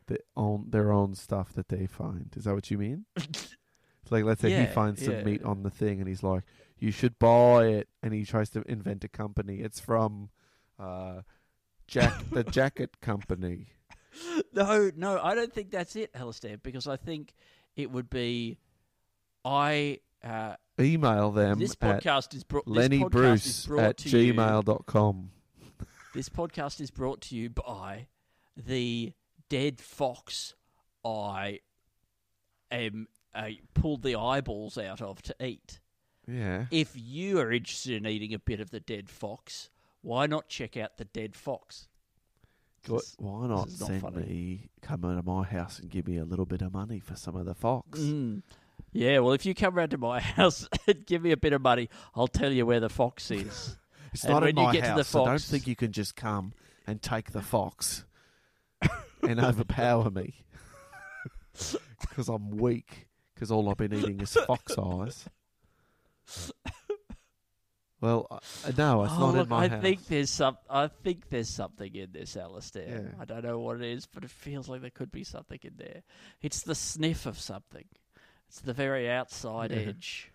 the own their own stuff that they find. Is that what you mean? It's like let's say he Yeah, finds some yeah. meat on the thing, and he's like, "You should buy it," and he tries to invent a company. It's from uh, Jack the Jacket Company. No, no, I don't think that's it, Alasdair, because I think it would be I. Uh, Email them this podcast is brought. Lenny podcast Bruce is brought at to you- gmail.com. This podcast is brought to you by the dead fox I am uh, pulled the eyeballs out of to eat. Yeah. If you are interested in eating a bit of the dead fox, why not check out the dead fox? Why not not send funny. me come into my house and give me a little bit of money for some of the fox? Mm. Yeah, well, if you come round to my house and give me a bit of money, I'll tell you where the fox is. It's And not when in you my get to the house, so don't think you can just come and take the fox and overpower me because I'm weak. Because all I've been eating is fox eyes. Well, uh, no, it's oh, not look, in my I house. think there's some. I think there's something in this, Alasdair. Yeah. I don't know what it is, but it feels like there could be something in there. It's the sniff of something. It's the very outside Yeah. edge.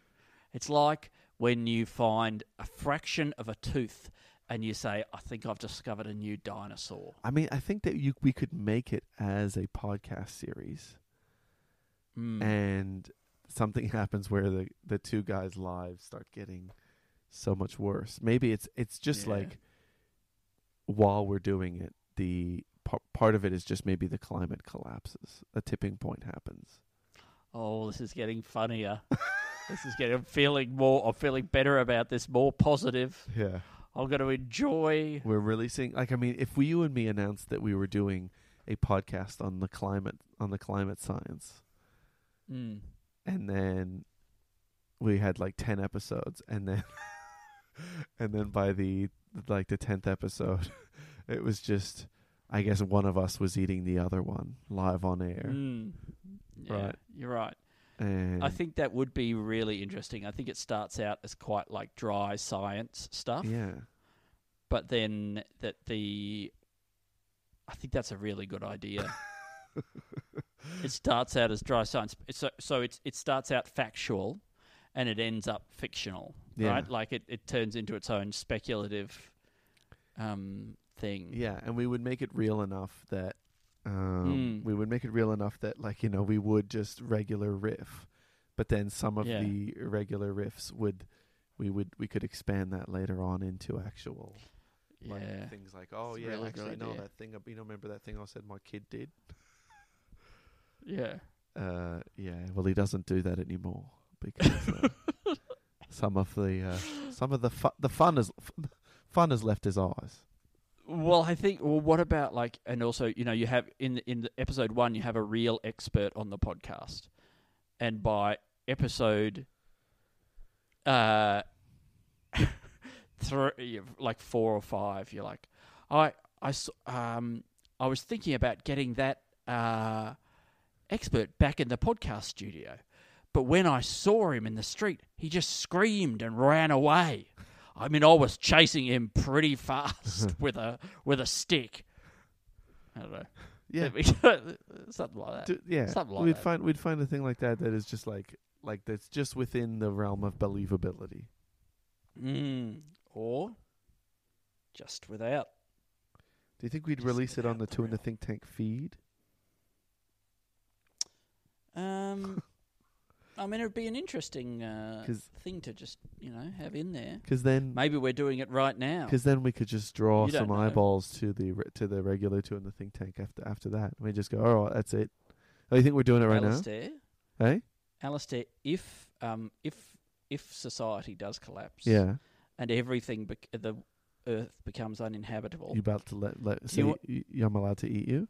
It's like when you find a fraction of a tooth and you say, "I think I've discovered a new dinosaur." I mean, I think that you we could make it as a podcast series, Mm. and something happens where the the two guys' lives start getting so much worse. Maybe it's it's just Yeah. like while we're doing it, the par- part of it is just maybe the climate collapses, a tipping point happens. Oh, this is getting funnier. this is getting. I'm feeling more. I'm feeling better about this. More positive. Yeah, I'm going to enjoy. we're releasing. Like, I mean, if we, you and me announced that we were doing a podcast on the climate on the climate science, Mm. And then we had like 10 episodes and then and then by the like the 10th episode it was just i guess one of us was eating the other one live on air Mm. Yeah, Right. You're right. and I think that would be really interesting. I think it starts out as quite like dry science stuff, yeah but then that the. I think that's a really good idea. it starts out as dry science, so so it's it starts out factual, and it ends up fictional, Yeah. right? Like it, it turns into its own speculative um, thing. yeah and we would make it real enough that um Mm. we would make it real enough that like you know we would just regular riff but then some of Yeah. the irregular riffs would we would we could expand that later on into actual yeah. Like things like, oh It's yeah, really actually no, idea. that thing. You know, remember that thing I said my kid did? Yeah. Uh, yeah. Well, he doesn't do that anymore because uh, some of the uh, some of the fu- the fun has fun has left his eyes. Well, I think. Well, what about like, and also, you know, you have in the, in the episode one, you have a real expert on the podcast, and by episode, uh, three, like four or five, you're like, I, I, um, I was thinking about getting that uh, expert back in the podcast studio, But when I saw him in the street, he just screamed and ran away. I mean, I was chasing him pretty fast with a with a stick. I don't know. Yeah. something like that. D- yeah. Something like we'd that. find we'd find a thing like that that is just like like that's just within the realm of believability. Mm. Or just without. Do you think we'd Just release it on the the Two in the. Think Tank feed? Um, I mean, it'd be an interesting uh, 'Cause- thing to just you know have in there. Because then, Maybe we're doing it right now. because then we could just draw You don't some know. eyeballs to the re- to the regular Two in the Think Tank after after that. We just go, oh, that's it. Oh, you think we're doing it right Alasdair, now? Hey, Alasdair, if um if if society does collapse, yeah. and everything bec- the Earth becomes uninhabitable, You about to let let say you wa- y- y- I'm allowed to eat you?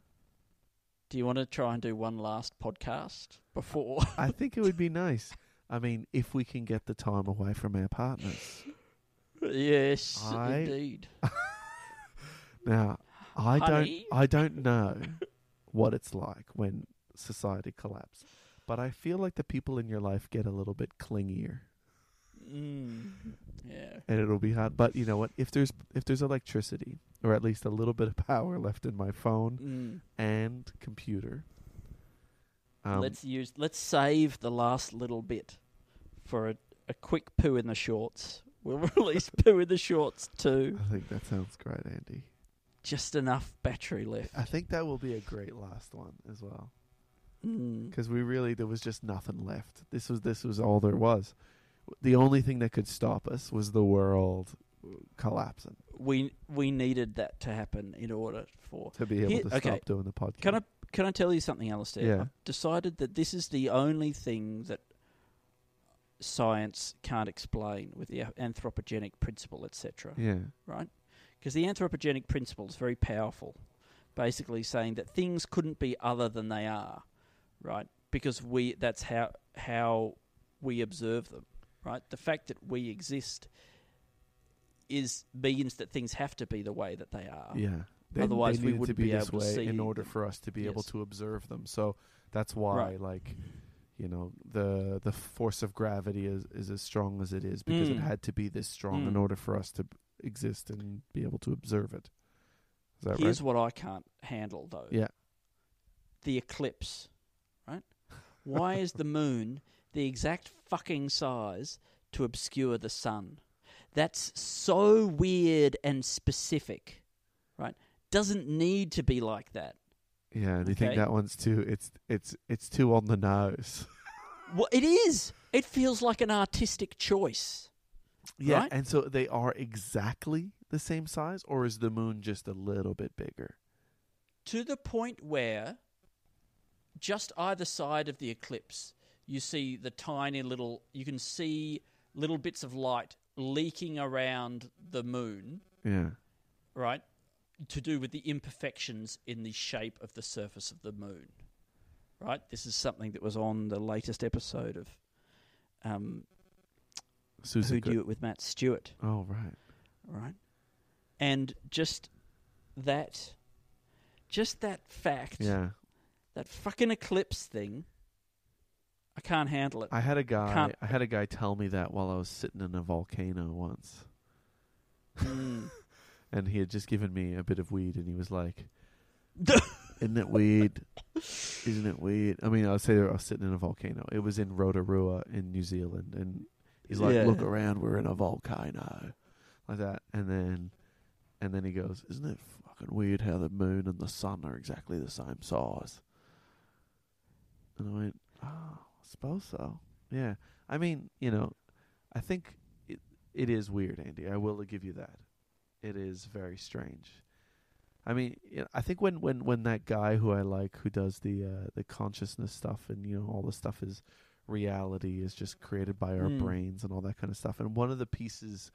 Do you want to try and do one last podcast before? I think it would be nice. I mean, if we can get the time away from our partners. yes, I- indeed. Now, I Honey? don't I don't know what it's like when society collapses, but I feel like the people in your life get a little bit clingier, Mm, yeah. and it'll be hot. But you know what? If there's if there's electricity or at least a little bit of power left in my phone Mm. and computer, um, let's use. Let's save the last little bit for a, a quick poo in the shorts. We'll release poo in the shorts too. I think that sounds great, Andy. Just enough battery left. I think that will be a great last one as well. Mm. because we really there was just nothing left. This was this was all there was. The only thing that could stop us was the world collapsing We we needed that to happen in order for. to be able Here- to okay. stop doing the podcast. Can I can I tell you something, Alasdair? Yeah. I've decided that this is the only thing that science can't explain with the anthropogenic principle, etc. Yeah, right? Because the anthropogenic principle is very powerful, basically saying that things couldn't be other than they are, right? Because we that's how how we observe them, right? The fact that we exist is means that things have to be the way that they are. yeah. They, Otherwise they we wouldn't be, be this able to see in order them. for us to be able to observe them. So that's why, Right. like, you know, the the force of gravity is is as strong as it is because it Mm. had to be this strong in Mm. order for us to exist and be able to observe it. Is that Here's right? what I can't handle though. Yeah. The eclipse, right? Why is the moon the exact fucking size to obscure the sun? That's so weird and specific, right? Doesn't need to be like that. Yeah. Do you think that one's too? It's it's it's too on the nose. Well, it is. It feels like an artistic choice. Yeah, Right? and so they are exactly the same size, or is the moon just a little bit bigger? to the point where just either side of the eclipse you see the tiny little you can see little bits of light leaking around the moon Yeah, right to do with the imperfections in the shape of the surface of the moon right this is something that was on the latest episode of um, Susan. who Good- do it with matt stewart Oh right. right? And just that, just that fact, Yeah, that fucking eclipse thing, I can't handle it. I had a guy. Can't- I had a guy tell me that while I was sitting in a volcano once, Mm. and he had just given me a bit of weed, and he was like, "Isn't it weird? Isn't it weird?" I mean, I'll say I was sitting in a volcano. It was in Rotorua in New Zealand, and he's like, Yeah. "Look around, we're in a volcano," like that, and then, and then he goes, "Isn't it fucking weird how the moon and the sun are exactly the same size?" And I went, "Oh, I suppose so." Yeah, I mean, you know, I think it it is weird, Andy. I will give you that. It is very strange. I mean, you know, I think when, when, when that guy who I like, who does the uh, the consciousness stuff, and you know all the stuff is reality is just created by our Mm. brains and all that kind of stuff. And one of the pieces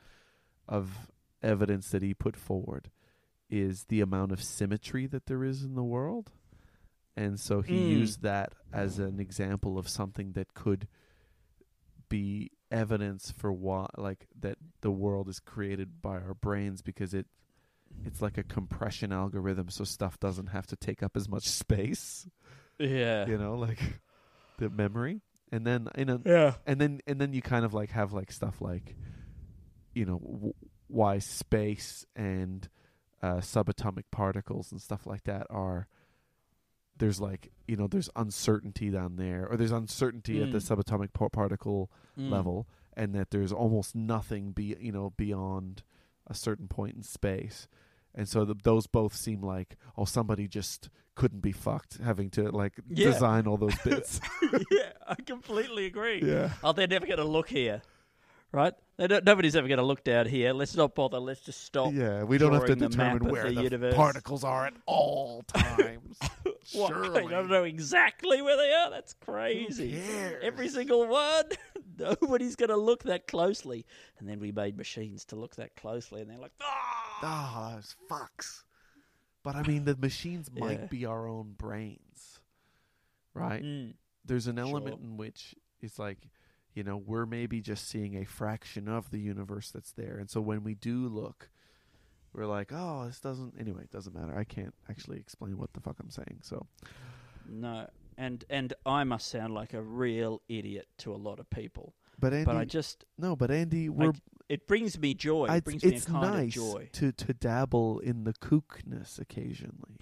of evidence that he put forward is the amount of symmetry that there is in the world. And so he Mm. used that as an example of something that could be evidence for why like that the world is created by our brains because it it's like a compression algorithm so stuff doesn't have to take up as much space yeah. you know like the memory and then you know, Yeah. and then and then you kind of like have like stuff like, you know, w- why space and uh, subatomic particles and stuff like that are. There's like you know there's uncertainty down there, or there's uncertainty at the Mm. subatomic par- particle Mm. level, and that there's almost nothing be you know beyond a certain point in space, and so the, those both seem like oh somebody just couldn't be fucked having to like Yeah. design all those bits. yeah, I completely agree. yeah, Oh, they're never to look here, right? They nobody's ever going to look down here. Let's not bother. Let's just stop. yeah. We don't have to drawing the map determine where the the, particles are at all times. Surely. They don't know exactly where they are. That's crazy. Every single one. Nobody's going to look that closely. And then we made machines to look that closely, and they're like, ah. Ah, it's fucks. But I mean, the machines might be our own brains, right? Mm. there's an element Sure. in which it's like you know we're maybe just seeing a fraction of the universe that's there and so when we do look we're like oh this doesn't anyway it doesn't matter i can't actually explain what the fuck i'm saying so No. And and I must sound like a real idiot to a lot of people. but andy But I just no but andy we're it brings me joy. It brings me a it's kind nice of joy. to to dabble in the kookness occasionally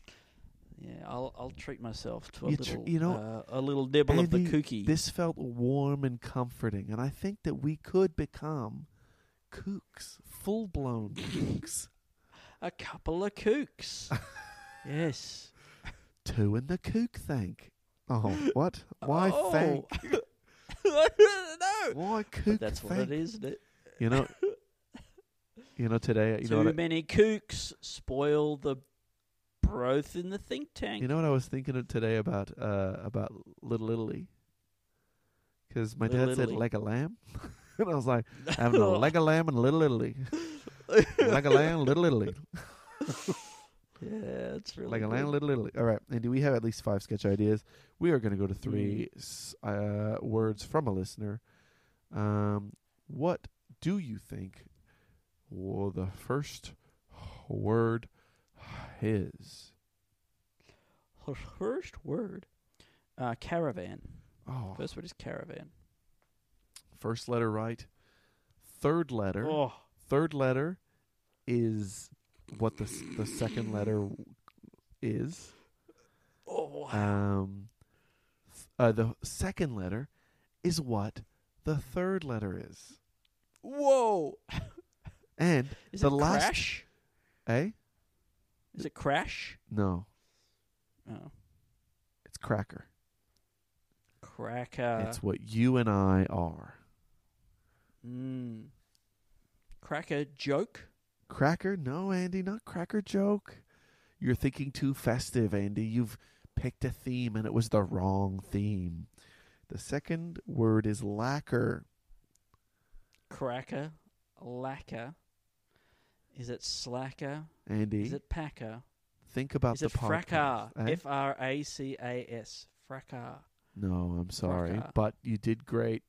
Yeah, I'll I'll treat myself to a You tr- little you know, uh, a little nibble of the Andy, cookie. this felt warm and comforting and i think that we could become kooks full-blown kooks a couple of kooks. yes. two in the kook thank oh what why oh. thank I don't know. Why kook? But that's what it is, isn't it? You know, you know today. You Too know what? I, many kooks spoil the growth in the think tank. you know what I was thinking of today about uh about Little Italy. Because my Little dad said Italy. leg a lamb, and I was like, having a leg a lamb and Little Italy, leg a lamb, Little Italy, yeah, it's really leg a lamb, Little Italy. All right, and do we have at least five sketch ideas? We are going to go to three Mm. s uh, words from a listener. Um, what do you think? Well, the first word is. Her First word, uh, caravan. Oh, First word is caravan. first letter right. Third letter. Oh, Third letter is what the s- the second letter is. oh, Um, th- uh, the second letter is what the third letter is. whoa! And Is the it last crash? eh? Is it crash? No, Oh, it's cracker. cracker. it's what you and I are. Mm. Cracker joke. Cracker? No, Andy, not cracker joke. You're thinking too festive, Andy. You've picked a theme and it was the wrong theme. The second word is lacquer. Cracker. Lacquer. Is it slacker? Andy, Is it packer? think about Is the it fracas? eh? F R A C A S. Fracas. No, I'm sorry, Fracas. but you did great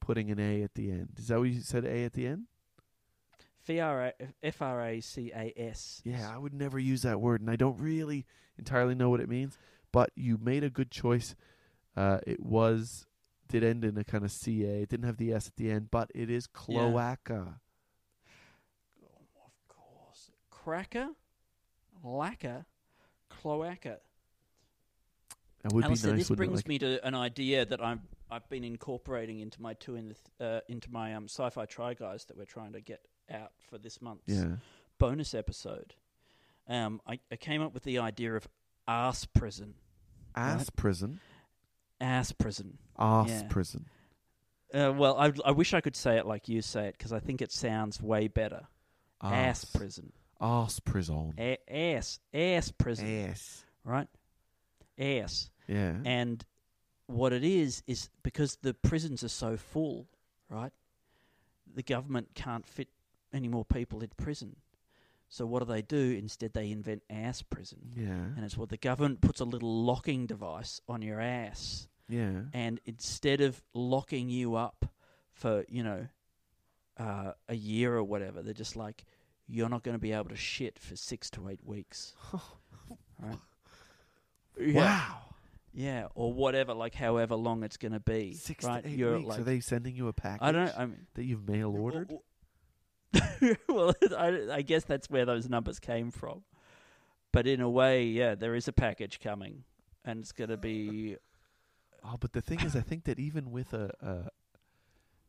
putting an A at the end. Is that what you said? A at the end? F R A C A S. Yeah, I would never use that word, and I don't really entirely know what it means. But you made a good choice. Uh, it was did end in a kind of ca. It didn't have the s at the end, but it is cloaca. Of course. Cracker. Lacquer. Cloaca. It would Alasdair, be nice. this it? brings Like- me to an idea that I'm I've been incorporating into my two in the th- uh, into my um sci-fi try guys that we're trying to get out for this month's yeah, bonus episode. Um, I, I came up with the idea of ass prison. ass prison, Ass prison. ass Yeah. prison. Uh, well, I I wish I could say it like you say it because I think it sounds way better. Ass prison. Ass prison, A- ass ass prison. ass. Right. Ass. Yeah, And what it is is because the prisons are so full, right? The government can't fit any more people in prison. So what do they do? Instead, they invent ass prison, yeah, and it's what the government puts a little locking device on your ass, yeah. and instead of locking you up for you know uh, a year or whatever, they're just like you're not going to be able to shit for six to eight weeks. right? Yeah. Wow. Yeah, or whatever, like however long it's going to be. Six right? to eight You're weeks. like, Are they sending you a package I don't. I mean, that you've mail ordered? well, I, I guess that's where those numbers came from. But in a way, yeah, there is a package coming, and it's going to be. Oh, but the thing is, I think that even with a, a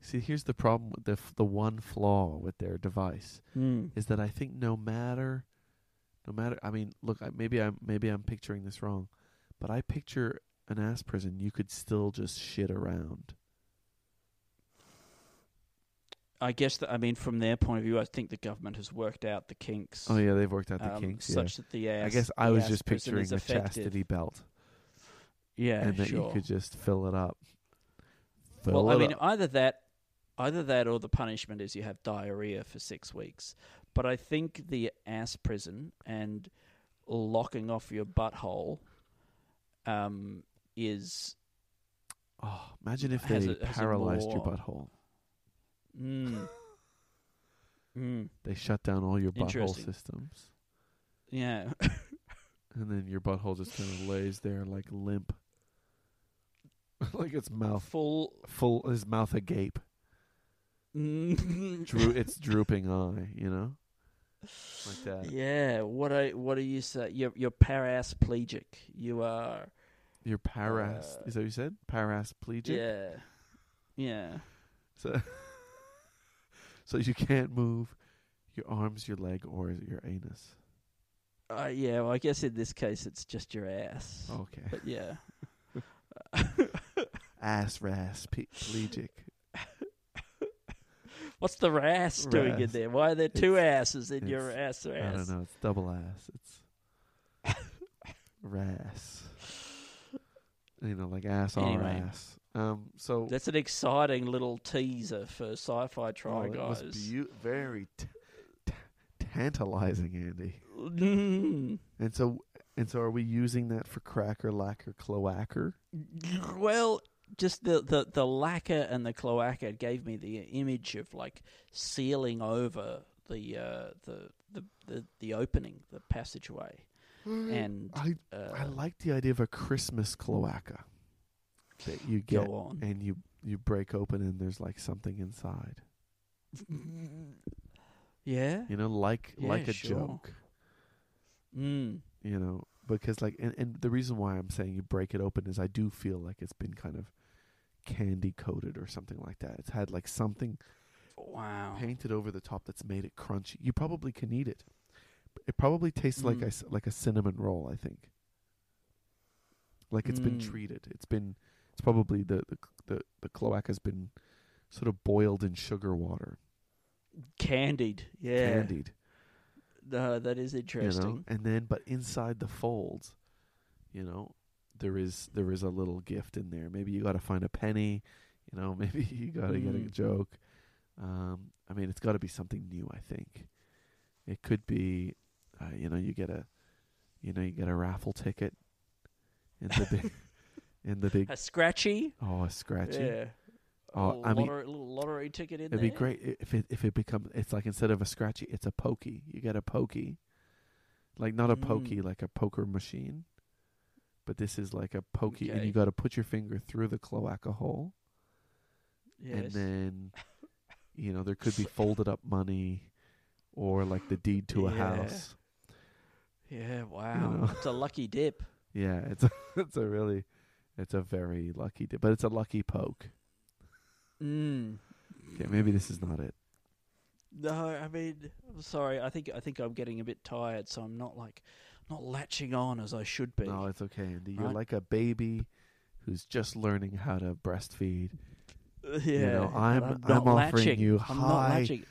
see, here's the problem with the f- the one flaw with their device Hmm. is that I think no matter, no matter, I mean, look, I, maybe I'm maybe I'm picturing this wrong, but I picture an ass prison you could still just shit around. I guess that I mean, from their point of view, I think the government has worked out the kinks. Oh yeah, they've worked out the um, kinks. Yeah. such that the ass. I guess I was just picturing effective. chastity belt, Yeah, and that sure. you could just fill it up. Fill well, I mean, up. either that, either that, or the punishment is you have diarrhea for six weeks. But I think the ass prison and locking off your butthole um, is oh, imagine if they a- paralyzed your butthole. mm, mm, They shut down all your butthole systems. yeah. And then your butthole just kind of lays there like limp. like its mouth Full. full his mouth agape. Dro- its drooping eye, you know? Like that. yeah. What I what do you say? You're you're parasplegic. You are. You're paras Uh, is that what you said? Parasplegic? Yeah. Yeah. So So you can't move your arms, your leg, or your anus. Uh, yeah. Well, I guess in this case it's just your ass. Okay. But yeah. Ass rasplegic. What's the ras doing in there? Why are there two asses in your ass I don't know. It's double ass. It's ras. You know, like ass Anyway. or ass. Um. So That's an exciting little teaser for Sci-Fi Try oh, Guys. very t- t- tantalizing, Andy. Mm. And so, and so, are we using that for cracker, lacquer, cloacker? Well, just the, the, the lacquer and the cloaca gave me the image of like sealing over the uh, the, the the the opening, the passageway, and I uh, I like the idea of a Christmas cloaca that you get go on. and you you break open and there's like something inside. yeah. You know, like Yeah, like a sure. joke. Mm. You know, because like and, and the reason why I'm saying you break it open is I do feel like it's been kind of candy coated or something like that. It's had like something Wow. painted over the top that's made it crunchy. You probably can eat it. It probably tastes like Mm. a s- like a cinnamon roll. I think. Like it's been Mm. treated. It's been. It's probably the the the, the cloaca has been sort of boiled in sugar water, Candied. Yeah. candied. No, that is You interesting. know, and then but inside the folds, you know, there is there is a little gift in there. Maybe you got to find a penny. You know, maybe you got to get a Mm. joke. Um, I mean, it's got to be something new. I think it could be, uh, you know, you get a, you know, you get a raffle ticket in the big, in the big. A scratchy. Oh, a scratchy. Yeah. Oh, I mean, lottery, little lottery ticket in It'd there. be great if it if it becomes it's like instead of a scratchy, it's a pokey. You get a pokey, like not a pokey Mm. like a poker machine, but this is like a pokey, and you got to put your finger through the cloaca hole, and then, you know, there could be folded up money, or like the deed to a house. yeah. Wow. know. It's a lucky dip. Yeah, it's a it's a really, it's a very lucky, dip, but it's a lucky poke. Mm. Yeah, maybe this is not it. No, I mean, I'm sorry. I think I think I'm getting a bit tired, so I'm not like not latching on as I should be. No, it's okay, Andy. You're Right. like a baby who's just learning how to breastfeed. yeah, know, I'm- I'm, I'm not offering latching. you I'm not high latching.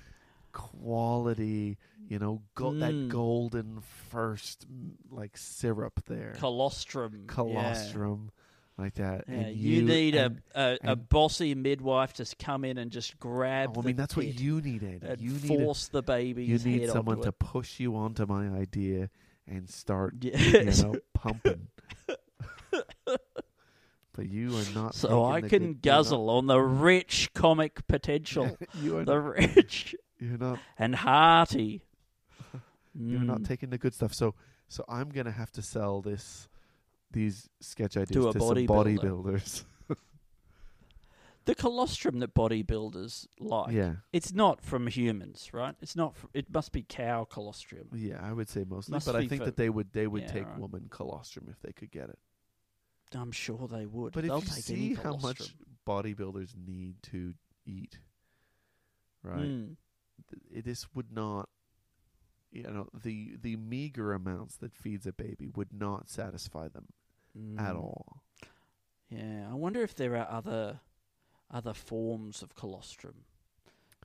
quality, you know, go- that Mm. golden first like syrup there, Colostrum. yeah. colostrum, like that. Yeah, and you, need and- a, a, a bossy midwife to come in and just grab. Oh, I mean, that's what you need, Andy. and You need a, force the baby. you need someone to push you onto my idea and start, Yes. you know, pumping. but you are not. so I can good- guzzle on the rich comic potential. you are the not, rich you're not and hearty. You're not Mm. taking the good stuff. So so I'm gonna have to sell this these sketch ideas To to some bodybuilders. The colostrum that bodybuilders like. yeah, It's not from humans, right? It's not. It must be cow colostrum. yeah, I would say mostly, Must but I think for- that they would they would Yeah, take right. woman colostrum if they could get it. I'm sure they would. But They'll if you take see any how much bodybuilders need to eat, right? Mm. th- this would not you know the the meager amounts that feeds a baby would not satisfy them at Mm. all Yeah, I wonder if there are other other forms of colostrum.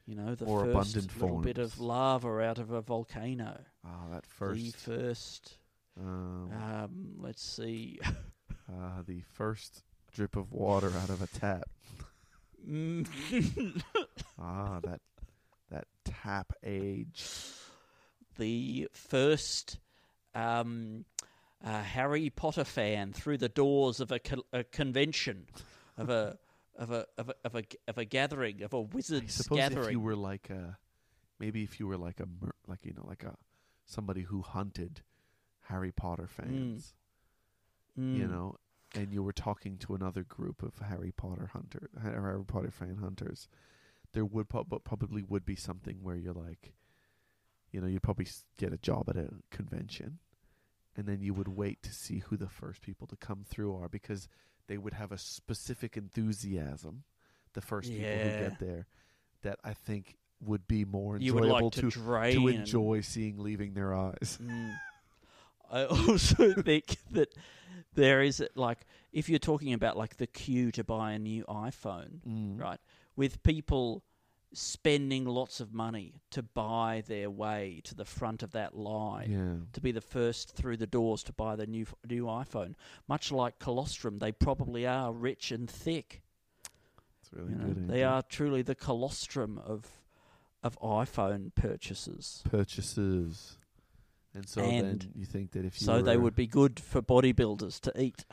You know, the Or first abundant little bit of lava out of a volcano. ah that first. The first first. um, Um, let's see. uh, the first drip of water out of a tap Mm. ah that that tap age the first um, uh, Harry Potter fan through the doors of a, co- a convention, of a of a of a of a, of a gathering of a I wizards suppose gathering. if you were like a maybe if you were like a like you know like a somebody who hunted Harry Potter fans you Mm. know, and you were talking to another group of Harry Potter hunter, Harry Potter fan hunters, there would prob- probably would be something where you're like, you know, you'd probably s- get a job at a convention, and then you would wait to see who the first people to come through are because they would have a specific enthusiasm, the first people who get there, that I think would be more enjoyable like to, to to enjoy seeing leaving their eyes. Mm. I also think that there is like if you're talking about like the queue to buy a new iPhone, Mm. right? With people spending lots of money to buy their way to the front of that line. Yeah. To be the first through the doors to buy the new new iPhone, much like colostrum, they probably are rich and thick. It's really you know? good. They are truly the colostrum of of iPhone purchases. purchases. And so And then you think that if you So they would be good for bodybuilders to eat.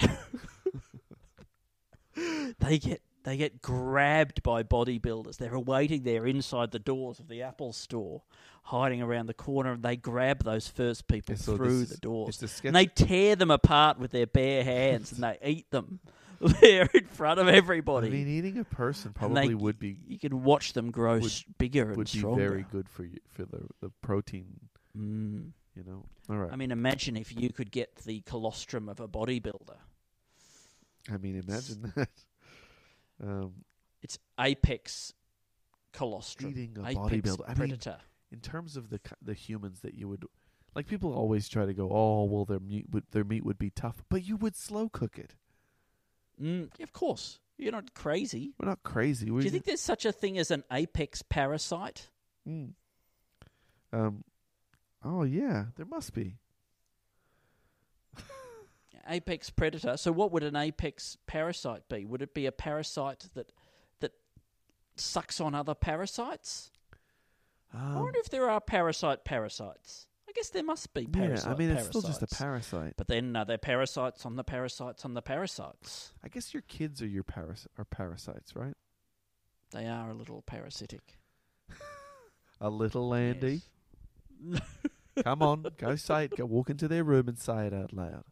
they get they get grabbed by bodybuilders. They're awaiting there inside the doors of the Apple store, hiding around the corner, and they grab those first people through this the doors. it's a sketch And they tear them apart with their bare hands and they eat them there in front of everybody. I mean, eating a person probably they- would be you can watch them grow would- bigger and stronger. would be very good for you for the the protein. Mm. You know. All right. I mean, imagine if you could get the colostrum of a bodybuilder. I mean, imagine that. Um, It's apex colostrum. eating a apex bodybuilder. I mean, predator. in terms of the the humans that you would like, people always try to go, oh, well, their meat would their meat would be tough, but you would slow cook it. Mm, of course, you're not crazy. We're not crazy. Do you think there's such a thing as an apex parasite? Mm. Um. Oh yeah, there must be. Apex predator. So, what would an apex parasite be? Would it be a parasite that that sucks on other parasites? I Um, wonder if there are parasite parasites. I guess there must be yeah, I mean, it's still just a parasite. But then are there parasites on the parasites on the parasites? I guess your kids are your paras- are parasites, right? They are a little parasitic. A little Andy. Yes. Come on, go say it. Go walk into their room and say it out loud.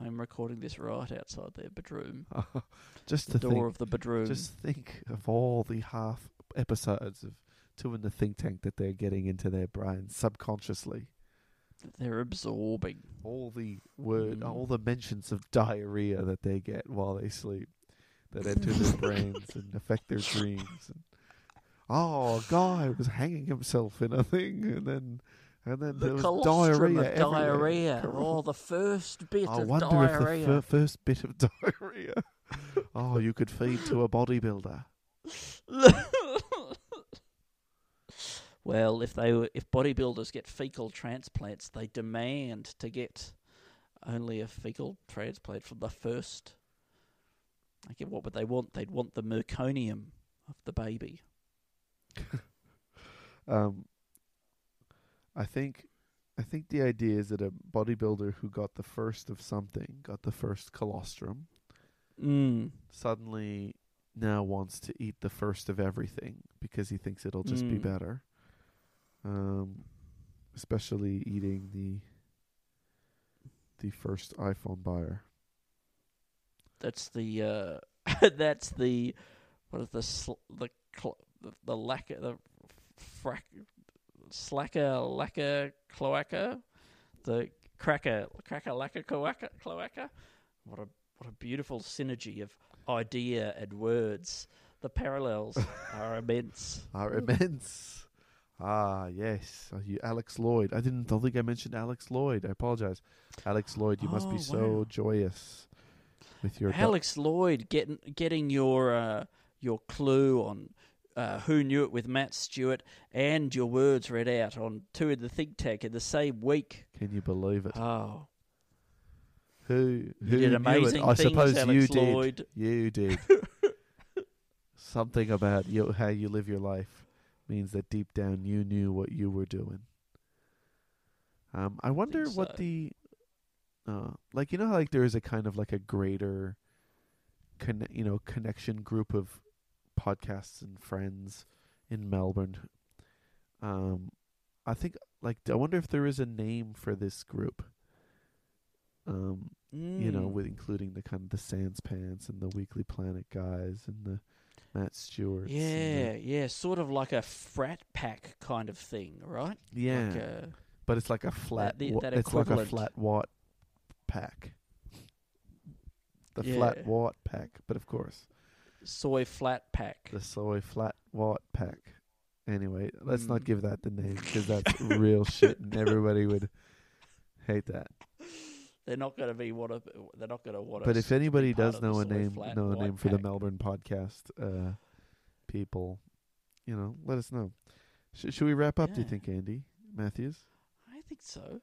I'm recording this right outside their bedroom. just The to door think, of the bedroom. just think of all the half episodes of Two in the Think Tank that they're getting into their brains subconsciously. They're absorbing. All the word, Mm. all the mentions of diarrhea that they get while they sleep that enter their brains and affect their dreams. And, oh, a guy was hanging himself in a thing, and then and then The there was diarrhea. of diarrhea. Oh, the first bit I of wonder diarrhea. if the fir- first bit of diarrhea. oh, you could feed to a bodybuilder. well, if they were, if bodybuilders get fecal transplants, they demand to get only a fecal transplant from the first. I get what would they want? They'd want the meconium of the baby. Um, I think, I think the idea is that a bodybuilder who got the first of something, got the first colostrum, Mm. suddenly now wants to eat the first of everything because he thinks it'll just be Mm. better. Um, especially eating the the first iPhone buyer. that's the uh, that's the what is the sl- the cl- the, lack of the frack slacker lacquer cloaca the cracker cracker lacquer cloaca cloaca what a what a beautiful synergy of idea and words the parallels are immense Are immense. Ah, yes. Uh, you, Alex Lloyd. I didn't don't think I mentioned Alex Lloyd. I apologize. Alex Lloyd, you must be Oh, so joyous with your. Alex Lloyd getting getting your uh, your clue on uh, who knew it with Matt Stewart and your words read out on two of the think tank in the same week. Can you believe it? Oh, who who did knew amazing? I suppose Alex you did. Lloyd. You did. Something about you, how you live your life means that deep down you knew what you were doing. Um, I wonder think what so. the, uh, like you know how like there is a kind of like a greater, conne- you know, connection group of podcasts and friends in Melbourne. Um, I think like I wonder if there is a name for this group. Um, you know, Mm. with including the kind of the Sans Pants and the Weekly Planet guys and the Matt Stewart. yeah, yeah, sort of like a frat pack kind of thing, right? yeah. Like a, but it's like a flat. the- wa- that it's like a flat watt pack. The Yeah. flat watt pack, but of course soy flat pack. the soy flat watt pack. Anyway, let's not Mm. give that the name because that's real shit, and everybody would hate that. They're not going to be what a, they're not going to want. But if anybody to be part does know a name, know a white name for the. Melbourne podcast uh, people, you know, let us know. Sh- should we wrap up? Do you think, Andy Matthews? I think so.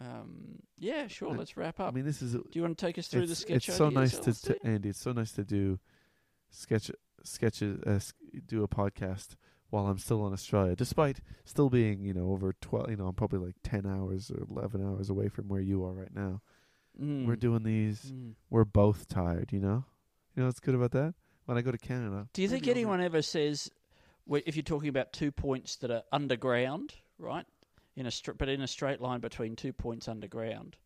Um, yeah, sure. Uh, Let's wrap up. I mean, this is Do you want to take us through the sketch it's so nice to, to Andy. It's so nice to do sketch sketches, uh, do a podcast while I'm still in Australia, despite still being you know over twelve. You know, I'm probably like ten hours or eleven hours away from where you are right now. Mm. We're doing these. Mm. We're both tired. You know. You know what's good about that? When I go to Canada, Do you think anyone ever says, if you're talking about two points that are underground, right, in a str- but in a straight line between two points underground,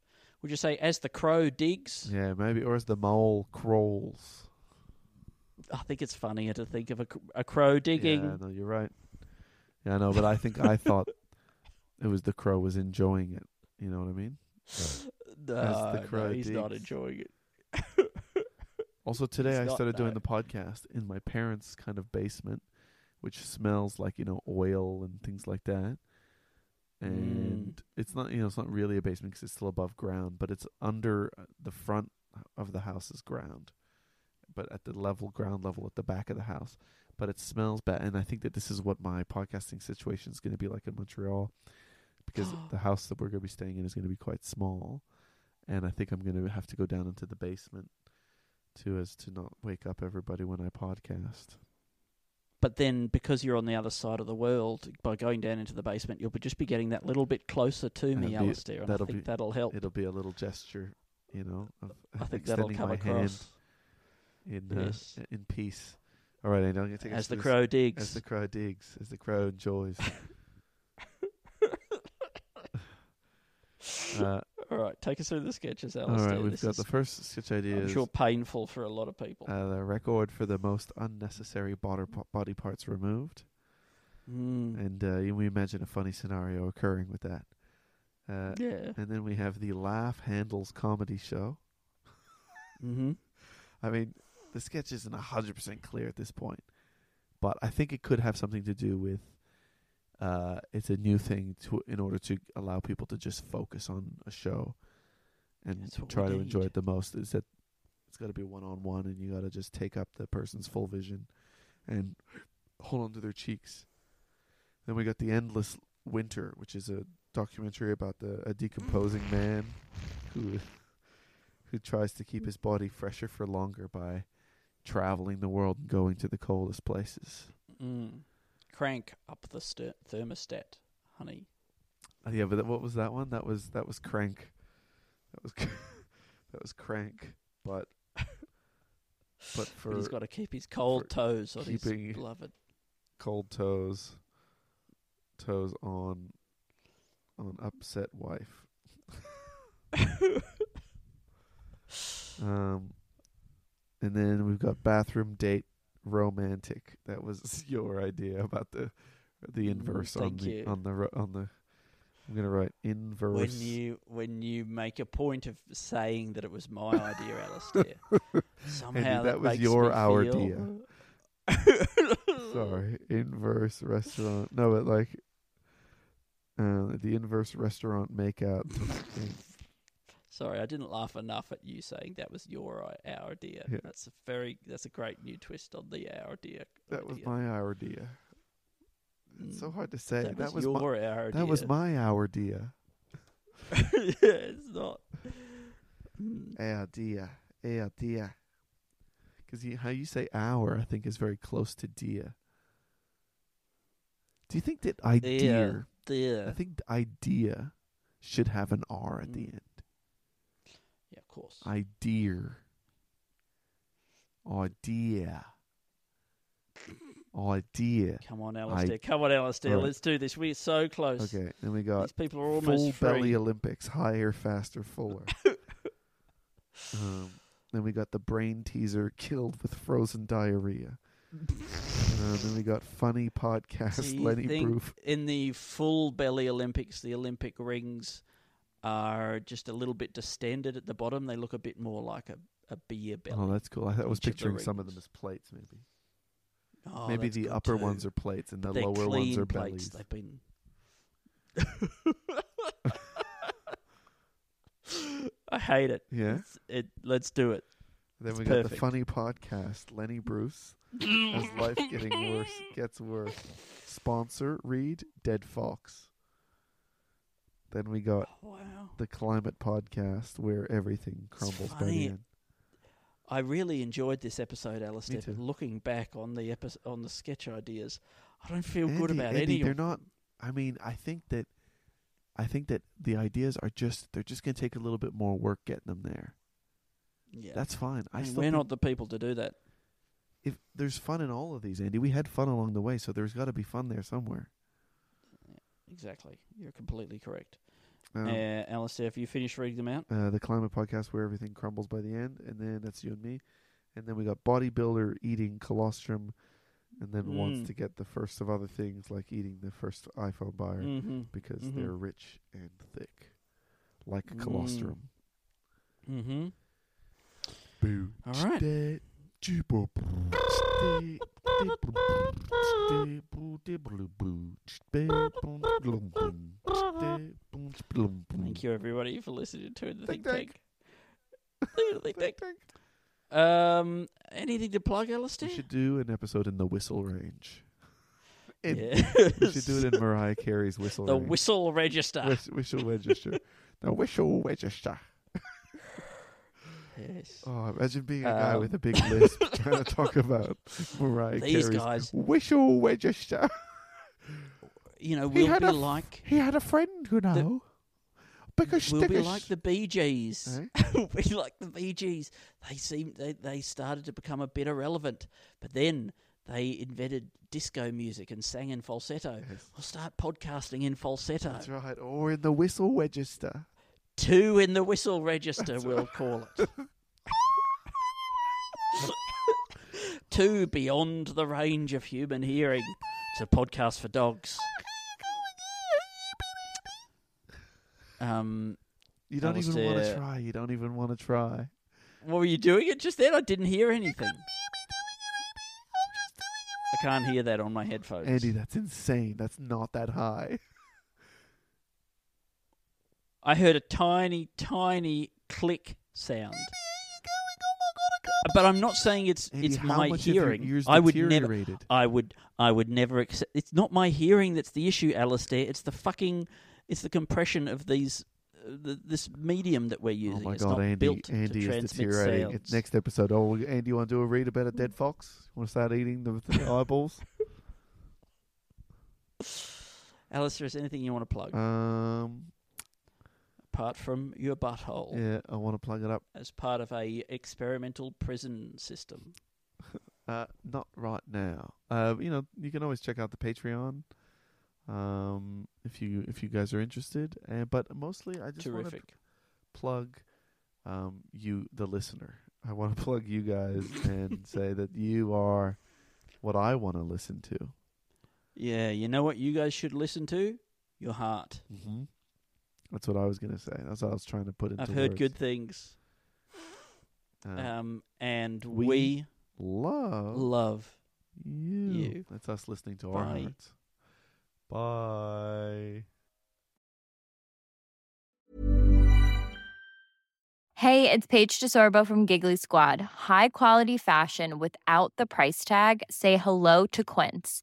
would you say as the crow digs? Yeah, maybe, or as the mole crawls. I think it's funnier to think of a, a crow digging. Yeah, no, you're right. Yeah, I know, but I think I thought it was the crow was enjoying it. You know what I mean? no, the no, crow he's not enjoying it. Also, today I not, started doing no. the podcast in my parents' kind of basement, which smells like you know oil and things like that. Mm. And it's not you know it's not really a basement because it's still above ground, but it's under uh, the front of the house's ground, but at the level ground level at the back of the house. But it smells bad, and I think that this is what my podcasting situation is going to be like in Montreal, because the house that we're going to be staying in is going to be quite small, and I think I'm going to have to go down into the basement too, as to not wake up everybody when I podcast. But then, because you're on the other side of the world, by going down into the basement, you'll be just be getting that little bit closer to me, That'll be- Alasdair, and I think be- that'll help. It'll be a little gesture, you know, of I think that'll come across hand in uh, Yes. in peace. All right, Andy, I'm going to take us as the crow digs. as the crow digs, as the crow enjoys. uh, All right, take us through the sketches, all Alasdair. right, we've This got the first sketch idea. I'm sure painful for a lot of people. uh, the record for the most unnecessary body, parts removed. Mm. And uh, you- we imagine a funny scenario occurring with that. Uh, yeah. And then we have the Laugh Handles comedy show. Mm-hmm. I mean, the sketch isn't 100% clear at this point, but I think it could have something to do with uh, it's a new thing to in order to allow people to just focus on a show and That's what we try to enjoy it the most. Is that it's got to be one on one, and you got to just take up the person's full vision and hold on to their cheeks. Then we got the endless winter, which is a documentary about the a decomposing man who who tries to keep his body fresher for longer by traveling the world and going to the coldest places. Mm. Crank up the st- thermostat, honey. Uh, yeah, but what was that one? That was that was crank. That was that was crank, but but for but he's got to keep his cold toes on his beloved. cold toes, toes on on upset wife. um, And then we've got bathroom date romantic. That was your idea about the the Mm, inverse on the you. on the on the. I'm gonna write inverse. When you when you make a point of saying that it was my idea, Alasdair, somehow that was makes your our feel- Sorry, inverse restaurant. No, but like uh, the inverse restaurant makeout. Sorry, I didn't laugh enough at you saying that was your our idea. Yeah. That's a very that's a great new twist on the our idea. that was my idea. It's so Mm. hard to say. That, That, was, was my, your our idea. that was my our idea. Yeah, it's not. Mm. Idea, idea. Because how you say hour, I think, is very close to dia. Do you think that idea? I think idea should have an R at the Mm. end. Course. Idea. Idea. Idea. Come on, Alasdair. Come on, Alasdair. Right. Let's do this. We're so close. Okay, then we got These people are almost full free. belly Olympics, higher, faster, fuller. um, then we got the brain teaser killed with frozen diarrhea. uh, then we got funny podcast Do you Lenny think Proof. in the full belly Olympics, the Olympic rings are just a little bit distended at the bottom. They look a bit more like a, a beer belly. Oh, that's cool. I, I was picturing some of them as plates, maybe. Oh, maybe the upper too. ones are plates and the They're lower ones are plates. bellies. They've been. I hate it. Yeah. It. Let's do it. Then It's we got the funny podcast Lenny Bruce. As life getting worse gets worse. Sponsor read Dead Fox. Then we got oh, Wow. the climate podcast where everything crumbles by the end. I really enjoyed this episode, Alasdair. But looking back on the epi- on the sketch ideas, I don't feel good Andy- about Andy, any they're of not I mean, I think that I think that the ideas are just they're just gonna take a little bit more work getting them there. Yeah. That's fine. I And we're not the people to do that. if there's fun in all of these, Andy. We had fun along the way, so there's got to be fun there somewhere. Exactly. You're completely correct. Um, uh, Alasdair, have you finished reading them out? uh, the climate podcast where everything crumbles by the end, and then that's you and me, and then we got bodybuilder eating colostrum, and then Mm. wants to get the first of other things like eating the first iPhone buyer Mm-hmm. because Mhm. they're rich and thick, like Mm. colostrum. Mm-hmm. Boo. All right. Thank you, everybody, for listening to the Think Think Tank. Think Tank. Um, anything to plug, We should do an episode in the whistle range. In- Yes. We should do it in Mariah Carey's whistle the range. whistle register. Whis- whistle register. the whistle register. Yes. Oh, imagine being a guy Um, with a big list trying to talk about Mariah These Carey's guys, whistle register. you know, He we'll had be a f- like He had a friend, you know. because we'll be like the Bee Gees. Eh? we'll be like the Bee Gees. They seem they they started to become a bit irrelevant, but then they invented disco music and sang in falsetto. We'll start podcasting in falsetto. That's right. Or in the whistle register. Two in the whistle register, we'll call it. Two beyond the range of human hearing. It's a podcast for dogs. Um, You don't even want to try. You don't even want to try. what were you doing it just then? I didn't hear anything. I can't hear that on my headphones. Andy, that's insane. That's not that high. I heard a tiny, tiny click sound. But I'm not saying it's Andy, it's my much have your hearing. I would never. I would. I would never accept. It's not my hearing that's the issue, Alasdair. It's the fucking. It's the compression of these. Uh, the, this medium that we're using. Oh my it's god, not Andy! built Andy to is deteriorating. sounds. It's next episode. Oh, Andy, you want to do a read about a dead fox? You Want to start eating the, the eyeballs? Alistair, is there anything you want to plug Um, apart from your butthole yeah, I want to plug it up. as part of a experimental prison system? Uh, not right now. Uh, you know, you can always check out the Patreon. Um, if you if you guys are interested, uh, but mostly I just want to Terrific. plug um you the listener. I want to plug you guys and say that you are what I want to listen to. Yeah, you know what you guys should listen to? Your heart. Mm-hmm. That's what I was gonna say. That's what I was trying to put into I've heard words. good things. Uh, Um, and we we, love love. you. you. That's us listening to our hearts. Bye. Hey, it's Paige DeSorbo from Giggly Squad. High quality fashion without the price tag. Say hello to Quince.